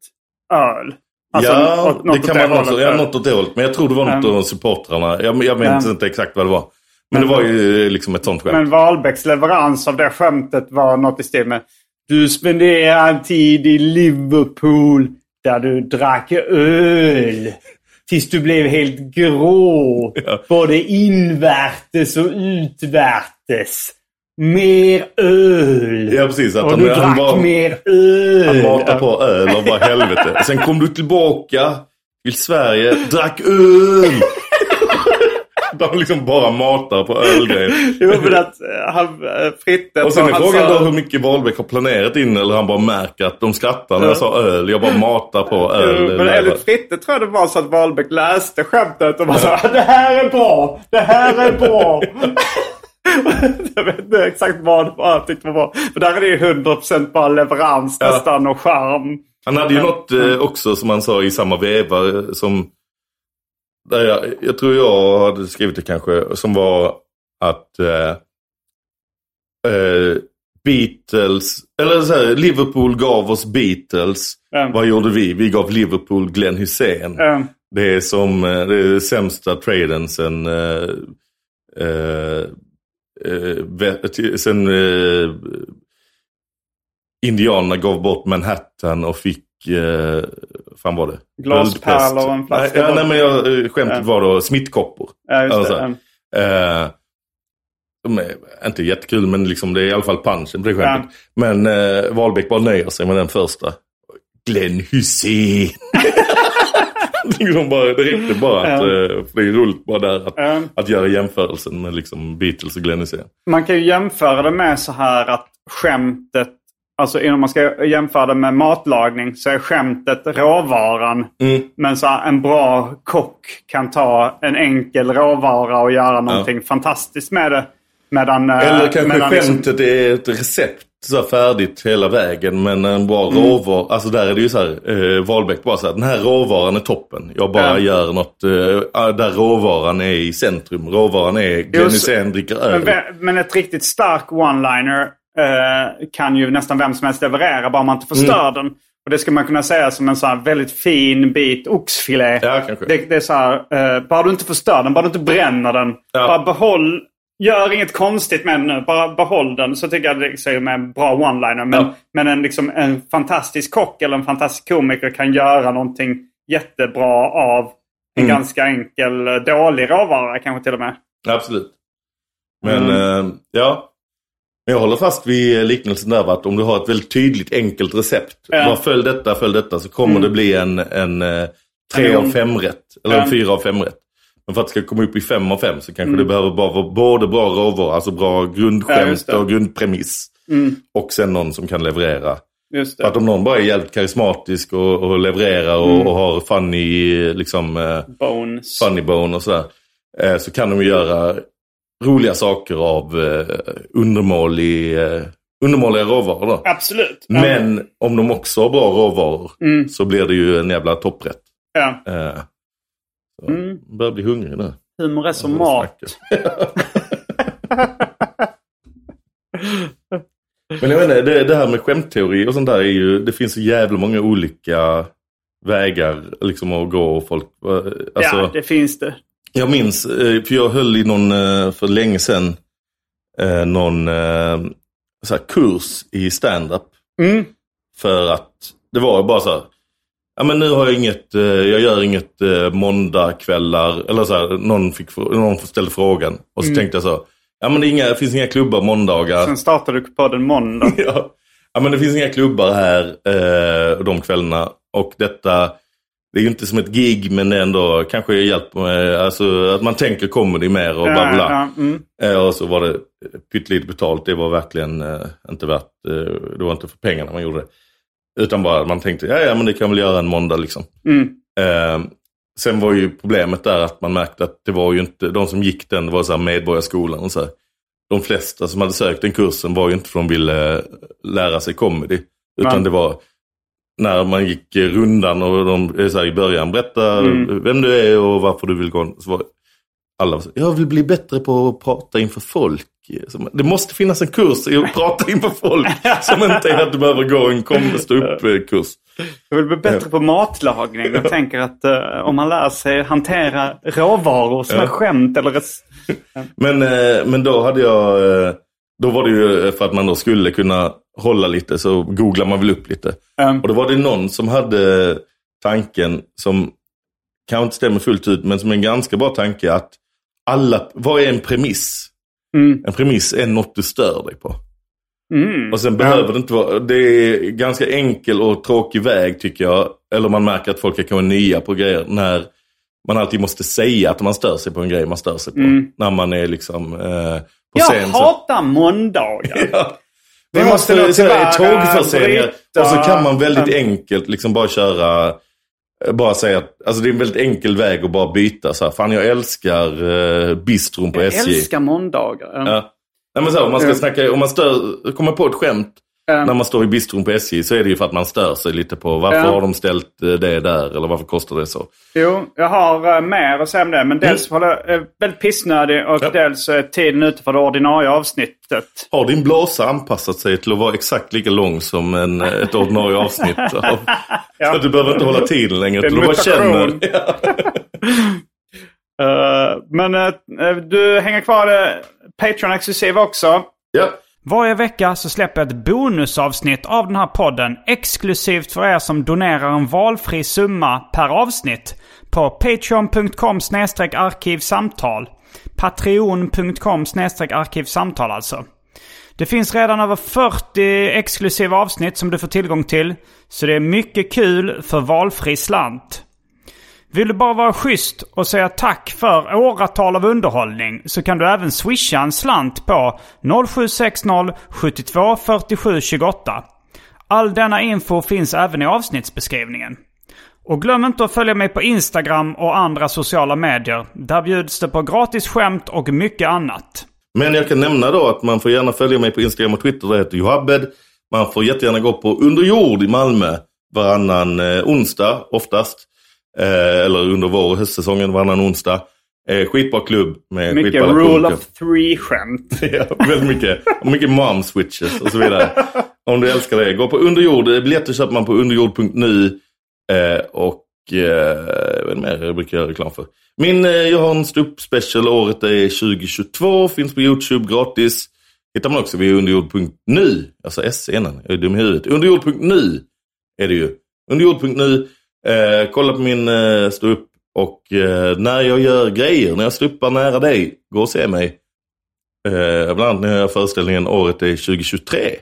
Öl. Alltså, ja, åt- något det kan man hållet. också. Ja, något åt det hållet. Men jag tror det var något Mm. av supportrarna. Jag, jag minns Mm. inte exakt vad det var. Men det var ju eh, liksom ett sånt skämt. Men Wahlbecks leverans av det skämtet var något i stil med Du spenderar en tid i Liverpool där du drack öl. Tills du blev helt grå. Ja. Både invärtes och utvärtes. Mer öl. Ja, precis. Att och han- du han drack var- mer öl. Han matade på öl och bara helvete. Sen kom du tillbaka till Sverige, drack öl. De liksom bara matar på ölgrejer. Jo, men att eh, han, eh, Fritte... Och sen är han frågan sa- då hur mycket Wahlbeck har planerat in eller han bara märker att de skrattar när jag sa öl. Jag bara matar på öl. Jo, Men enligt Fritte tror jag det var så att Wahlbeck läste skämtet och bara sa det här är bra, det här är bra. jag vet inte exakt vad det var jag tyckte var bra. För där är det ju 100% bara leverans Ja. nästan och charm. Han hade ju något eh, också som han sa i samma veva som... Där jag, jag tror jag hade skrivit det kanske. Som var att eh, eh, Beatles, eller så här, Liverpool gav oss Beatles. Ja. Vad gjorde vi? Vi gav Liverpool Glenn Hussein. Eh, Det är som eh, det är sämsta traden sen, eh, eh, eh, till- sen eh, Indianerna gav bort Manhattan och fick, eh, fan var det? Glaspärlor och en flaska Nej, ja, nej men jag, eh, skämtet Ja. var då smittkoppor. Ja, just Alltså, det. Eh, inte jättekul men liksom det är i alla fall punchen på det skämtet. Men eh, Wahlbeck bara nöjer sig med den första. Glenn Hussein. de bara, det räckte bara att, för det är roligt bara där att, Ja. att göra jämförelsen med liksom Beatles och Glenn Hussein. Man kan ju jämföra det med så här att skämtet, alltså innan man ska jämföra det med matlagning så är skämtet råvaran. Mm. Men så en bra kock kan ta en enkel råvara och göra någonting fantastiskt med det. Medan, eh, Eller kanske medan liksom- skämtet är ett recept så färdigt hela vägen men en bra Mm. råvara. Alltså där är det ju så här, eh, Wahlbeck bara så här, den här råvaran är toppen. Jag bara Ja. gör något eh, där råvaran är i centrum. Råvaran är Glenn Hysén dricker Men, öl. ve- men ett riktigt stark one-liner eh, kan ju nästan vem som helst leverera bara man inte förstör den. Och det ska man kunna säga som en så väldigt fin bit oxfilé. Ja. Det, det är så här, eh, bara du inte förstör den, bara du inte bränner den. Ja. Bara behåll, gör inget konstigt med den nu, bara behåll den. Så tycker jag det är med en bra one-liner. Men, Ja. men en, liksom, en fantastisk kock eller en fantastisk komiker kan göra någonting jättebra av en Mm. ganska enkel, eh, dålig råvara kanske till och med. Absolut. Men Mm. eh, ja. Men jag håller fast vid liknelsen där att om du har ett väldigt tydligt enkelt recept. Ja. Bara följ detta, följ detta så kommer Mm. det bli en, en eh, tre av fem rätt. Eller Ja. en fyra av fem rätt. Men för att det ska komma upp i fem av fem så kanske Mm. det behöver bara vara både bra råvaror, alltså bra Ja, grundskämt det. och grundpremiss. Mm. Och sen någon som kan leverera. Just att om någon bara är jävligt karismatisk och, och levererar och, Mm. och har funny, liksom, eh, Bones. funny bone och sådär. Eh, så kan de ju göra roliga saker av eh, undermålig, eh, undermåliga råvaror. Då. Absolut. Men om de också har bra råvaror Mm. så blir det ju en jävla topprätt. Ja. Eh, så Mm. börjar bli hungrig nu. Humor är som mat. Men jag inte, det, det här med skämtteori och sånt där är ju, det finns så jävla många olika vägar liksom att gå och folk, eh, alltså, Ja, det finns det. Jag minns, eh, för jag höll i någon, eh, för länge sedan, eh, någon så här kurs i stand-up. Mm. För att det var bara så här, ja men nu har jag inget, jag gör inget måndagkvällar, eller så här, någon, fick, någon ställde frågan. Och så tänkte jag så, ja men det, inga, det finns inga klubbar måndagar. Sen startade du på den måndag. ja. ja men det finns inga klubbar här de kvällarna. Och detta, det är ju inte som ett gig men ändå kanske hjälper med, alltså att man tänker comedy mer och bla bla. bla. ja, mm. Eh, och så var det pyttelite betalt. Det var verkligen eh, inte värt, eh, det var inte för pengarna man gjorde det. Utan bara man tänkte, ja ja men det kan väl göra en måndag liksom. Mm. Eh, sen var ju problemet där att man märkte att det var ju inte, de som gick den det var så här medborgarskolan och så här. De flesta som hade sökt den kursen var ju inte för de ville lära sig comedy. Utan Nej. det var när man gick rundan och de eh, så här, i början berätta Mm. vem du är och varför du vill gå. Så var alla så, jag vill bli bättre på att prata inför folk. Det måste finnas en kurs i att prata inför folk. som inte är att du behöver gå en kom- stå upp-kurs. Jag vill bli bättre på matlagning. Jag tänker att eh, om man lär sig hantera råvaror som Ja. är skämt eller... Men, eh, men då hade jag, eh, då var det ju för att man då skulle kunna hålla lite så googlar man väl upp lite. Um, Och då var det någon som hade tanken som kanske inte stämmer fullt ut men som är en ganska bra tanke att alla, vad är en premiss? mm, En premiss är något du stör dig på. mm. Och sen behöver det inte vara, det är ganska enkel och tråkig väg tycker jag. Eller man märker att folk är kanske nya på grejer när man alltid måste säga att man stör sig på en grej man stör sig på. Mm. När man är liksom eh, på Jag scen. så- hatar måndagar. Ja. Vi måste måste tyvärr, tågförseningar. Och så kan man väldigt enkelt liksom bara köra, eh, bara säga att, alltså det är en väldigt enkel väg att bara byta så här. Fan jag älskar eh, bistron på Jag SJ. älskar måndagar. Ja. Nej, men så här, om man ska snacka, om man stör, kommer på ett skämt um, när man står i bistron på SJ så är det ju för att man stör sig lite på varför Ja. har de ställt eh, det där eller varför kostar det så. Jo, jag har uh, mer att säga om det. Men dels håller jag är väldigt pissnödig och Mm. Ja. dels är tiden ute för det ordinarie avsnittet. Har din blåsa anpassat sig till att vara exakt lika lång som en, ett ordinarie avsnitt? Av, Ja. Så att du behöver inte hålla tiden längre. En Du bara känner. mutation. Uh, men uh, du hänger kvar Patreon-exklusiv också. Ja. Varje vecka så släpper jag ett bonusavsnitt av den här podden exklusivt för er som donerar en valfri summa per avsnitt på patreon.com arkivsamtal. Patreon.com arkivsamtal alltså. Det finns redan över 40 exklusiva avsnitt som du får tillgång till. Så det är mycket kul för valfri slant. Vill du bara vara schysst och säga tack för åratal av underhållning så kan du även swisha en slant på 0760 72 47 28. All denna info finns även i avsnittsbeskrivningen. Och glöm inte att följa mig på Instagram och andra sociala medier. Där bjuds det på gratis skämt och mycket annat. Men jag kan nämna då att man får gärna följa mig på Instagram och Twitter. Det heter Johabed. Man får jättegärna gå på Underjord i Malmö varannan eh, onsdag oftast. Eh, eller under vår och höstsäsongen varannan onsdag. Eh, skitbra klubb med Mycket rule of three-skämt. ja, väldigt mycket. Och mycket mom switches och så vidare. Om du älskar det. Gå på Underjord. Biljetter köper man på underjord.nu. Eh, och eh, vad är det mer jag brukar göra reklam för? Min, eh, jag har en ståupp special. Året är 2022. Finns på YouTube gratis. Hittar man också vid underjord.nu. Alltså S-scenen. Jag är dum i huvudet. Underjord.nu är det ju. Underjord.nu. Eh, kolla på min eh, ståupp. Och eh, när jag gör grejer, när jag ståuppar nära dig, gå och se mig. Eh, bland annat när jag gör föreställningen Året är 2023.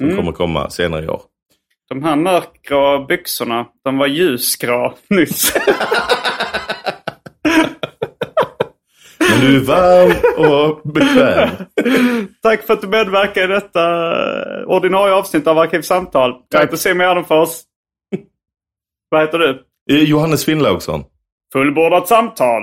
Som kommer komma senare i år. De här mörkgrå byxorna, de var ljusgrå nyss. Men du är varm och bekväm. Tack för att du medverkar i detta eh, ordinarie avsnitt av Arkivsamtal. Jag heter Simon Gärdenfors. Vad heter du? Eh, Johannes Finnlaugsson. Fullbordat samtal.